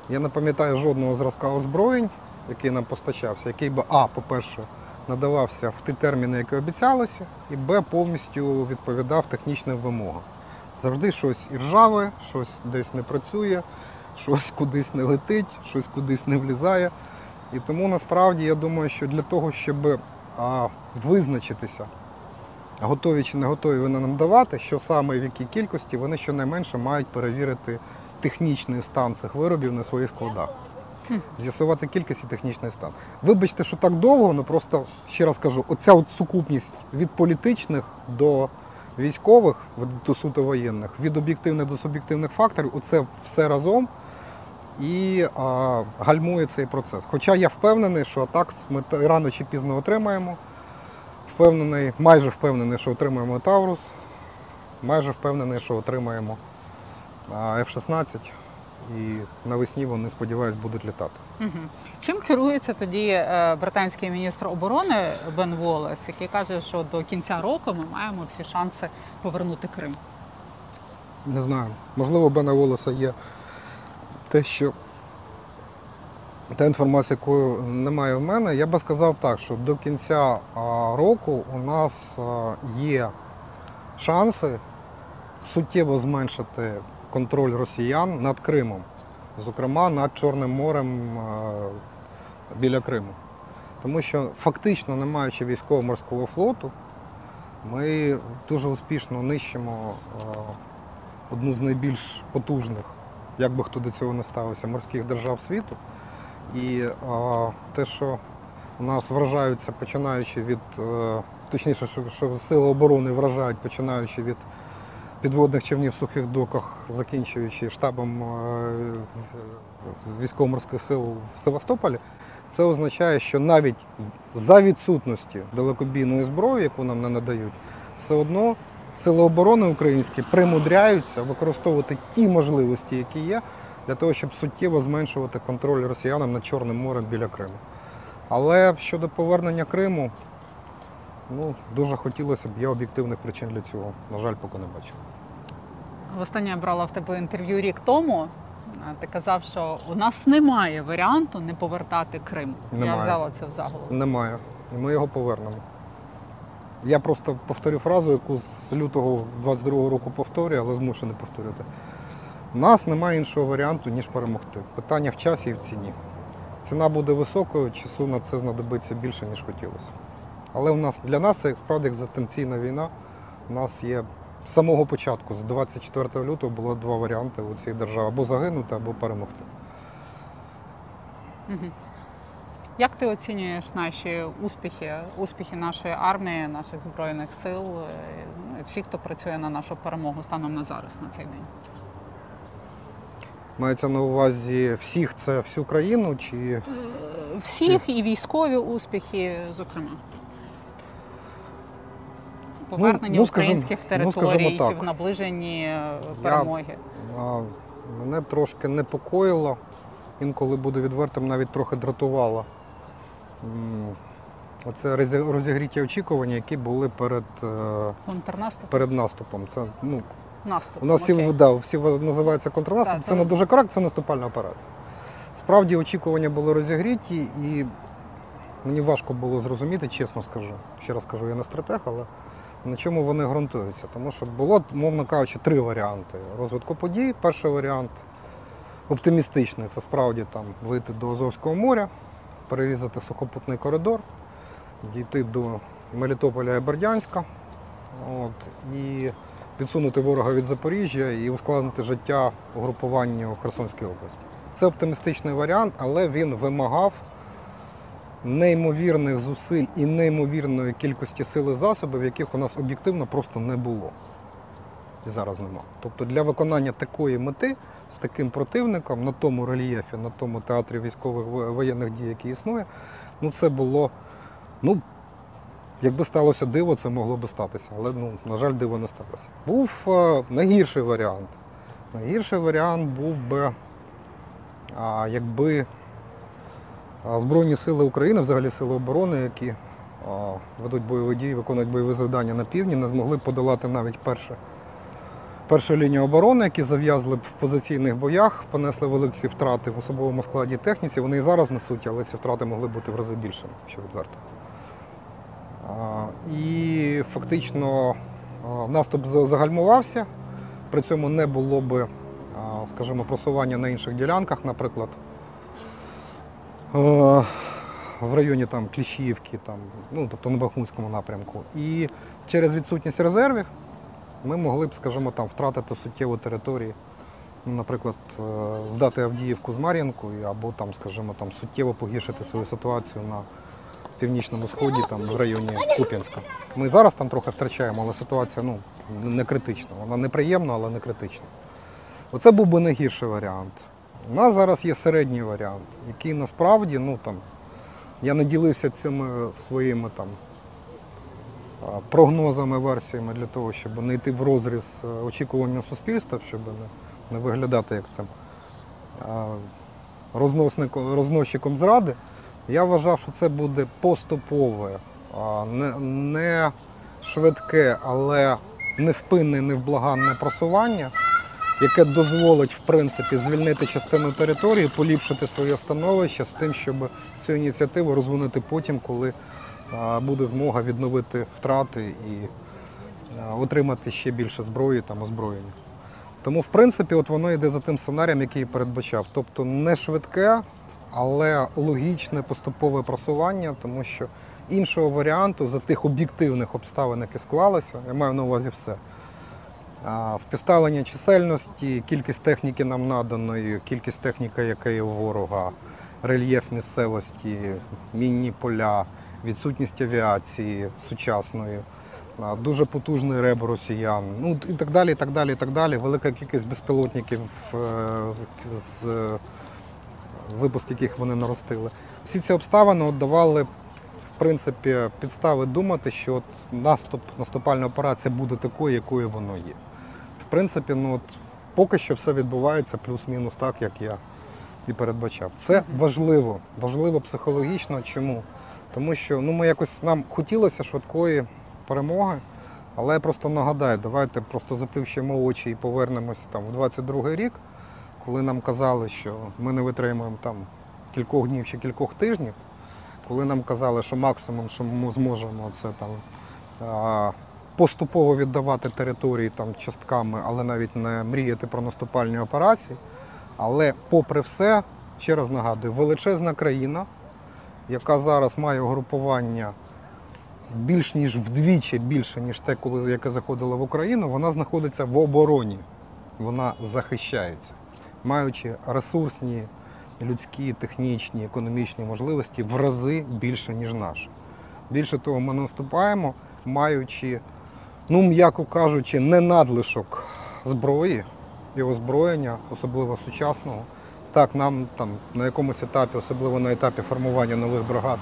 я не пам'ятаю жодного зразка озброєнь, який нам постачався, який би, а, по-перше, надавався в ті терміни, які обіцялися, і Б, повністю відповідав технічним вимогам. Завжди щось іржаве, щось десь не працює, щось кудись не летить, щось кудись не влізає. І тому насправді я думаю, що для того, щоб а, визначитися, готові чи не готові вони нам давати, що саме в якій кількості, вони щонайменше мають перевірити технічний стан цих виробів на своїх складах. З'ясувати кількість і технічний стан. Вибачте, що так довго, але просто ще раз кажу, оця от сукупність від політичних до військових, до суто воєнних, від об'єктивних до суб'єктивних факторів, оце все разом і а, гальмує цей процес. Хоча я впевнений, що так ми рано чи пізно отримаємо. Впевнений, майже впевнений, що отримаємо Таурус, майже впевнений, що отримаємо а, F-16. І навесні вони, сподіваюсь, будуть літати. Мгм. Чим керується тоді е, британський міністр оборони Бен Волес, який каже, що до кінця року ми маємо всі шанси повернути Крим? Не знаю. Можливо, Бена Волоса є те, що та інформація, якої немає в мене. Я би сказав так, що до кінця року у нас є шанси суттєво зменшити контроль росіян над Кримом, зокрема над Чорним морем е, біля Криму. Тому що фактично, не маючи військово-морського флоту, ми дуже успішно нищимо е, одну з найбільш потужних, як би хто до цього не ставився, морських держав світу. І е, те, що у нас вражаються, починаючи від, точніше, що сили оборони вражають, починаючи від підводних човнів в сухих доках, закінчуючи штабом е, військово-морських сил в Севастополі, це означає, що навіть за відсутності далекобійної зброї, яку нам не надають, все одно сили оборони українські примудряються використовувати ті можливості, які є, для того, щоб суттєво зменшувати контроль росіянам над Чорним морем біля Криму. Але щодо повернення Криму, ну дуже хотілося б, я об'єктивних причин для цього, на жаль, поки не бачу. Востаннє я брала в тебе інтерв'ю рік тому. Ти казав, що у нас немає варіанту не повертати Крим. Я взяла це в заголовок. Немає. І ми його повернемо. Я просто повторю фразу, яку з лютого 22-го року повторюю, але змушений повторювати. У нас немає іншого варіанту, ніж перемогти. Питання в часі і в ціні. Ціна буде високою, часу на це знадобиться більше, ніж хотілося. Але у нас, для нас це справді екзистенційна війна. У нас є з самого початку, з 24 лютого, було два варіанти у цій державі або загинути, або перемогти. Як ти оцінюєш наші успіхи, успіхи нашої армії, наших збройних сил, е, всіх, хто працює на нашу перемогу станом на зараз на цей день? Мається на увазі всіх це всю країну чи Всіх і військові успіхи, зокрема. Повернення ну, скажімо- українських ну, територій скажімо так. в наближенні е, перемоги. А, Мене трошки непокоїло, інколи буду відвертим, навіть трохи дратувало. Оце розігріті очікування, які були перед, е, перед наступом. Це, ну, наступ. у нас всі, окей. да, всі називаються контрнаступ. Так, це це- не дуже коректно, це наступальна операція. Справді очікування були розігріті, і мені важко було зрозуміти, чесно скажу. Ще раз кажу, я не стратег, але на чому вони ґрунтуються. Тому що було, мовно кажучи, три варіанти розвитку подій. Перший варіант оптимістичний це справді там вийти до Азовського моря, перерізати сухопутний коридор, дійти до Мелітополя і Бердянська. От, і відсунути ворога від Запоріжжя і ускладнити життя угрупуванню в Херсонській області. Це оптимістичний варіант, але він вимагав неймовірних зусиль і неймовірної кількості сил і засобів, яких у нас об'єктивно просто не було. І зараз нема. Тобто для виконання такої мети з таким противником на тому рельєфі, на тому театрі військових воєнних дій, який існує, ну це було. Ну, якби сталося диво, це могло би статися. Але, ну, на жаль, диво не сталося. Був е, найгірший варіант. Найгірший варіант був би, а, якби Збройні сили України, взагалі сили оборони, які ведуть бойові дії, виконують бойові завдання на півдні, не змогли подолати навіть перше, першу лінію оборони, які зав'язли в позиційних боях, понесли великі втрати в особовому складі техніці. Вони і зараз несуть, але ці втрати могли бути в рази більшими, що відверто. І фактично наступ загальмувався. При цьому не було би, скажімо, просування на інших ділянках, наприклад, в районі там Кліщіївки, там, ну, тобто на Бахмутському напрямку. І через відсутність резервів ми могли б, скажімо, там, втратити суттєву територію. Ну, Наприклад, е, здати Авдіївку з Мар'їнкою або там, скажімо, там, суттєво погіршити свою ситуацію на північному сході, там, в районі Куп'янська. Ми зараз там трохи втрачаємо, але ситуація ну, не критична. Вона неприємна, але не критична. Оце був би найгірший варіант. У нас зараз є середній варіант, який насправді, ну там, я не ділився цими своїми там прогнозами, версіями для того, щоб не йти в розріз е, очікування суспільства, щоб не, не виглядати як там розносчиком зради. Я вважав, що це буде поступове, не, не швидке, але невпинне, невблаганне просування, яке дозволить в принципі звільнити частину території, поліпшити своє становище з тим, щоб цю ініціативу розвинути потім, коли буде змога відновити втрати і отримати ще більше зброї та озброєння. Тому, в принципі, от воно йде за тим сценарієм, який передбачав. Тобто не швидке, але логічне поступове просування, тому що іншого варіанту за тих об'єктивних обставин, які склалися, я маю на увазі все. Співставлення чисельності, кількість техніки нам наданої, кількість техніки, яка є у ворога, рельєф місцевості, мінні поля, відсутність авіації сучасної, дуже потужний реб росіян, ну і так далі, і так далі, і так далі. Велика кількість безпілотників, е, з випуск яких вони наростили. Всі ці обставини давали в принципі підстави думати, що от наступ, наступальна операція буде такою, якою воно є. В принципі, ну от поки що все відбувається плюс-мінус так, як я і передбачав. Це важливо, важливо психологічно. Чому? Тому що ну, ми якось нам хотілося швидкої перемоги, але я просто нагадаю, давайте просто заплющимо очі і повернемося там в 22-й рік, коли нам казали, що ми не витримуємо там кількох днів чи кількох тижнів, коли нам казали, що максимум, що ми зможемо, це там поступово віддавати території там частками, але навіть не мріяти про наступальні операції. Але попри все, ще раз нагадую, величезна країна, яка зараз має угрупування більш ніж вдвічі більше, ніж те, коли яке заходило в Україну, вона знаходиться в обороні, вона захищається, маючи ресурсні, людські, технічні, економічні можливості в рази більше, ніж наші. Більше того, ми наступаємо, маючи, ну м'яко кажучи, не надлишок зброї і озброєння, особливо сучасного. Так, нам там на якомусь етапі, особливо на етапі формування нових бригад,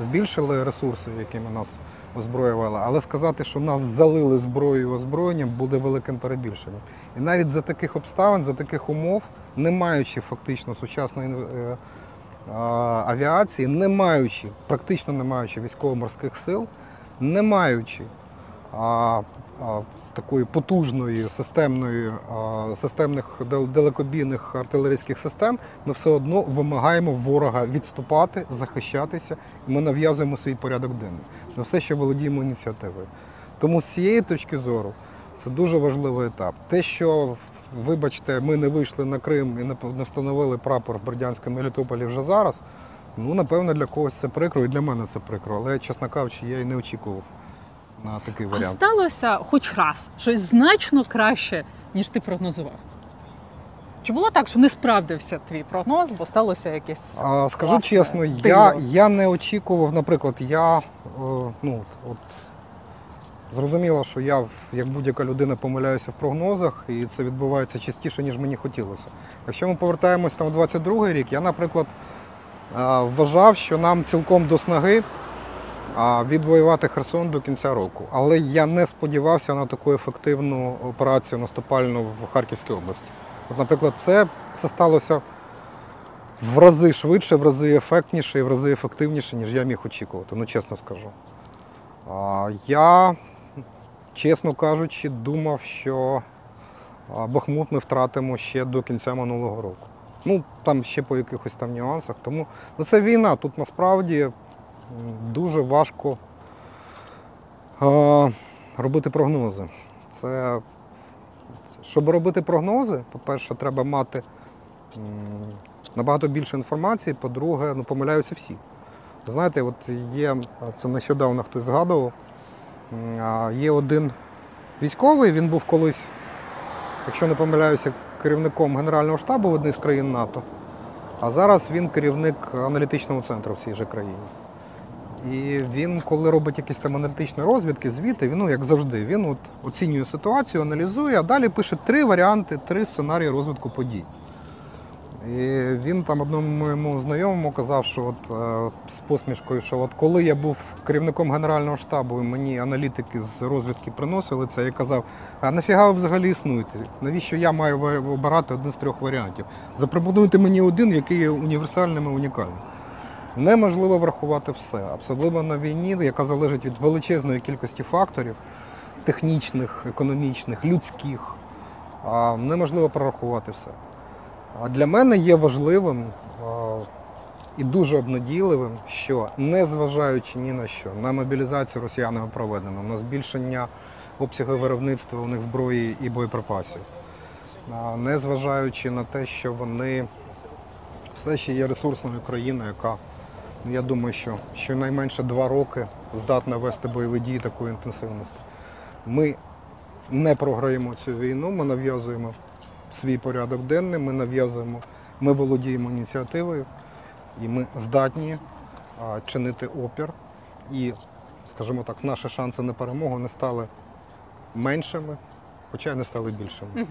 збільшили ресурси, якими нас озброювали, але сказати, що нас залили зброєю озброєнням, буде великим перебільшенням. І навіть за таких обставин, за таких умов, не маючи фактично сучасної е, авіації, не маючи, практично не маючи військово-морських сил, не маючи такої потужної системної, системних дал- далекобійних артилерійських систем, ми все одно вимагаємо ворога відступати, захищатися, і ми нав'язуємо свій порядок денний. На все, що володіємо ініціативою. Тому з цієї точки зору це дуже важливий етап. Те, що, вибачте, ми не вийшли на Крим і не встановили прапор в Бердянському Мелітополі вже зараз, ну, напевно, для когось це прикро, і для мене це прикро. Але, чесно кажучи, я і не очікував на такий А варіант. сталося хоч раз щось значно краще, ніж ти прогнозував. Чи було так, що не справдився твій прогноз, бо сталося якесь. А, скажу власне, чесно, диво? я, я не очікував, наприклад, я е, ну, от, зрозуміло, що я, як будь-яка людина, помиляюся в прогнозах, і це відбувається частіше, ніж мені хотілося. Якщо ми повертаємось там в 22-й рік, я, наприклад, е, вважав, що нам цілком до снаги а, відвоювати Херсон до кінця року. Але я не сподівався на таку ефективну операцію наступальну в Харківській області. От, наприклад, це, це сталося в рази швидше, в рази ефектніше і в рази ефективніше, ніж я міг очікувати, ну чесно скажу. А, Я, чесно кажучи, думав, що Бахмут ми втратимо ще до кінця минулого року. Ну, там ще по якихось там нюансах. Тому ну, це війна. Тут насправді дуже важко а, робити прогнози. Це, щоб робити прогнози, по-перше, треба мати набагато більше інформації. По-друге, ну, помиляються всі. Знаєте, от є, це нещодавно хтось згадував, є один військовий, він був колись, якщо не помиляюся, керівником Генерального штабу в одній з країн НАТО, а зараз він керівник аналітичного центру в цій же країні. І він, коли робить якісь там аналітичні розвідки, звіти, він, ну, як завжди, він от оцінює ситуацію, аналізує, а далі пише три варіанти, три сценарії розвитку подій. І він там одному моєму знайомому казав, що от е, з посмішкою, що от коли я був керівником Генерального штабу, і мені аналітики з розвідки приносили це, я казав, а нафіга ви взагалі існуєте? Навіщо я маю обирати один з трьох варіантів? Запропонуйте мені один, який є універсальним і унікальним. Неможливо врахувати все, особливо на війні, яка залежить від величезної кількості факторів технічних, економічних, людських. Неможливо прорахувати все. А для мене є важливим і дуже обнадійливим, що незважаючи ні на що, на мобілізацію росіянами проведено, на збільшення обсяги виробництва у них зброї і боєприпасів. Незважаючи на те, що вони все ще є ресурсною країною, яка, я думаю, що щонайменше два роки здатна вести бойові дії такої інтенсивності. Ми не програємо цю війну, ми нав'язуємо свій порядок денний, ми нав'язуємо, ми володіємо ініціативою і ми здатні чинити опір. І, скажімо так, наші шанси на перемогу не стали меншими, хоча й не стали більшими.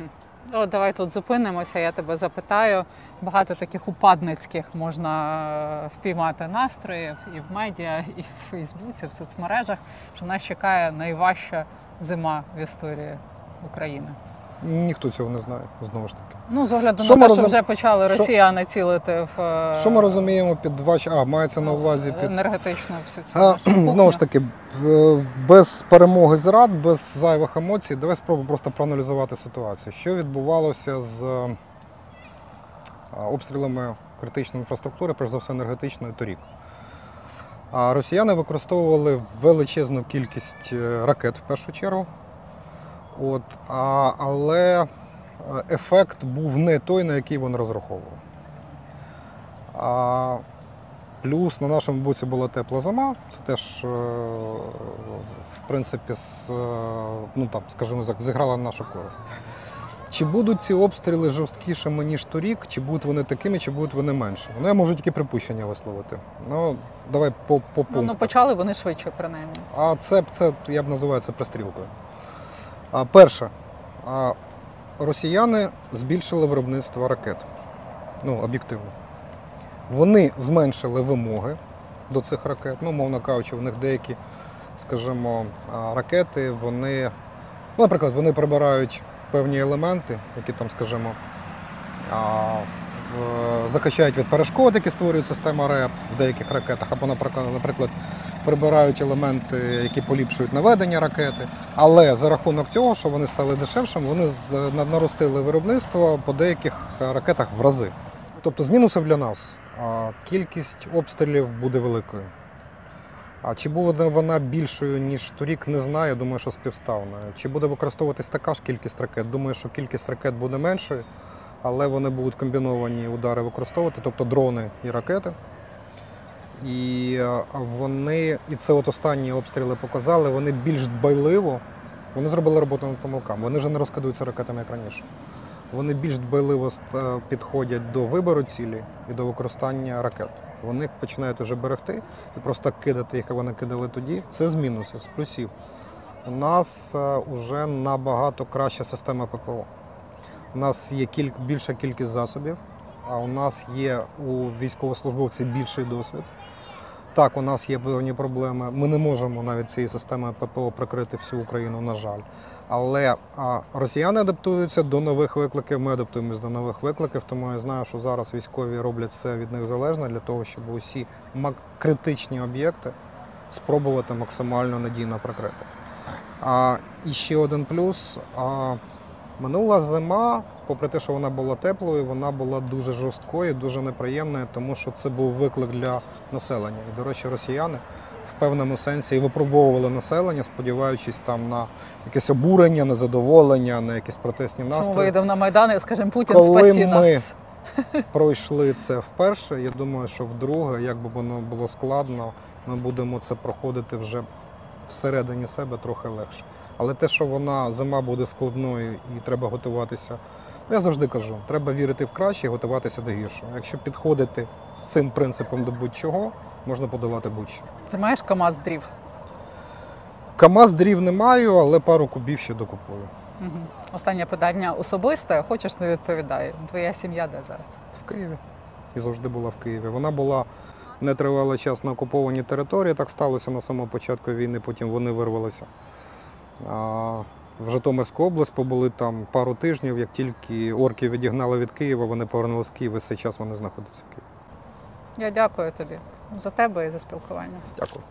О, давай тут зупинимося. Я тебе запитаю. Багато таких упадницьких можна е, впіймати настроїв і в медіа, і в Фейсбуці, в соцмережах, що нас чекає найважча зима в історії України. Ніхто цього не знає, знову ж таки. Ну, з огляду Що на те, що розум- вже почали що- росіяни цілити в е, Що ми розуміємо під два А, мається на увазі під. енергетичну всю цю А, знову ж таки, без перемоги зрад, без зайвих емоцій, давай спробуємо просто проаналізувати ситуацію. Що відбувалося з е, обстрілами критичної інфраструктури, перш за все енергетичної торік. А росіяни використовували величезну кількість е, ракет в першу чергу. От, а, але е, ефект був не той, на який вони розраховували. А, Плюс на нашому боці була тепла зима. Це теж, е, в принципі, з, е, ну, там, скажімо, зіграла на нашу користь. Чи будуть ці обстріли жорсткішими, ніж торік, чи будуть вони такими, чи будуть вони меншими? Ну, я можу тільки припущення висловити. Ну, давай по, по Ну, ну, почали вони швидше, принаймні. А це, це я б називаю це пристрілкою. Перше, росіяни збільшили виробництво ракет. Ну, об'єктивно. Вони зменшили вимоги до цих ракет. Ну, мовно кажучи, у них деякі, скажімо, ракети, вони, ну, наприклад, вони прибирають певні елементи, які там, скажімо, закачають від перешкод, які створюють система РЕП в деяких ракетах, або, наприклад, прибирають елементи, які поліпшують наведення ракети. Але за рахунок цього, що вони стали дешевшими, вони наростили виробництво по деяких е, ракетах в рази. Тобто з мінусів для нас кількість обстрілів буде великою. А чи буде вона більшою, ніж торік, не знаю. Думаю, що співставною. Чи буде використовуватись така ж кількість ракет? Думаю, що кількість ракет буде меншою, але вони будуть комбіновані удари використовувати, тобто дрони і ракети. І е, вони, і це от останні обстріли показали, вони більш дбайливо, вони зробили роботу над помилками. Вони вже не розкидаються ракетами як раніше. Вони більш дбайливо підходять до вибору цілі і до використання ракет. Вони їх починають уже берегти і просто кидати їх, як вони кидали тоді. Це з мінусів, з плюсів. У нас вже набагато краща система ППО. У нас є кіль... більша кількість засобів, а у нас є у військовослужбовців більший досвід. Так, у нас є певні проблеми. Ми не можемо навіть цією системою ППО прикрити всю Україну, на жаль. Але росіяни адаптуються до нових викликів. Ми адаптуємося до нових викликів. Тому я знаю, що зараз військові роблять все від них залежне для того, щоб усі критичні об'єкти спробувати максимально надійно прикрити. А і ще один плюс. А, минула зима, попри те, що вона була теплою, вона була дуже жорсткою, дуже неприємною, тому що це був виклик для населення. І, до речі, росіяни в певному сенсі і випробовували населення, сподіваючись там на якесь обурення, незадоволення, на якісь протестні Чому настрої. вийдемо на Майдан і скажемо Путін, Коли спасі ми- нас. Пройшли це вперше. Я думаю, що вдруге, як би воно було складно, ми будемо це проходити вже всередині себе трохи легше. Але те, що вона зима буде складною і треба готуватися, я завжди кажу, треба вірити в краще і готуватися до гіршого. Якщо підходити з цим принципом до будь-чого, можна подолати будь-що. Ти маєш КАМАЗ дрів? КАМАЗ дрів не маю, але пару кубів ще докуплю. Угу. Останнє питання особисте. Хочеш, не відповідаю. Твоя сім'я де зараз? В Києві. І завжди була в Києві. Вона була нетривалий час на окупованій території. Так сталося на самому початку війни, потім вони вирвалися. В Житомирську область побули там пару тижнів. Як тільки орки відігнали від Києва, вони повернулися в Київ і цей час вони знаходяться в Києві. Я дякую тобі за тебе і за спілкування. Дякую.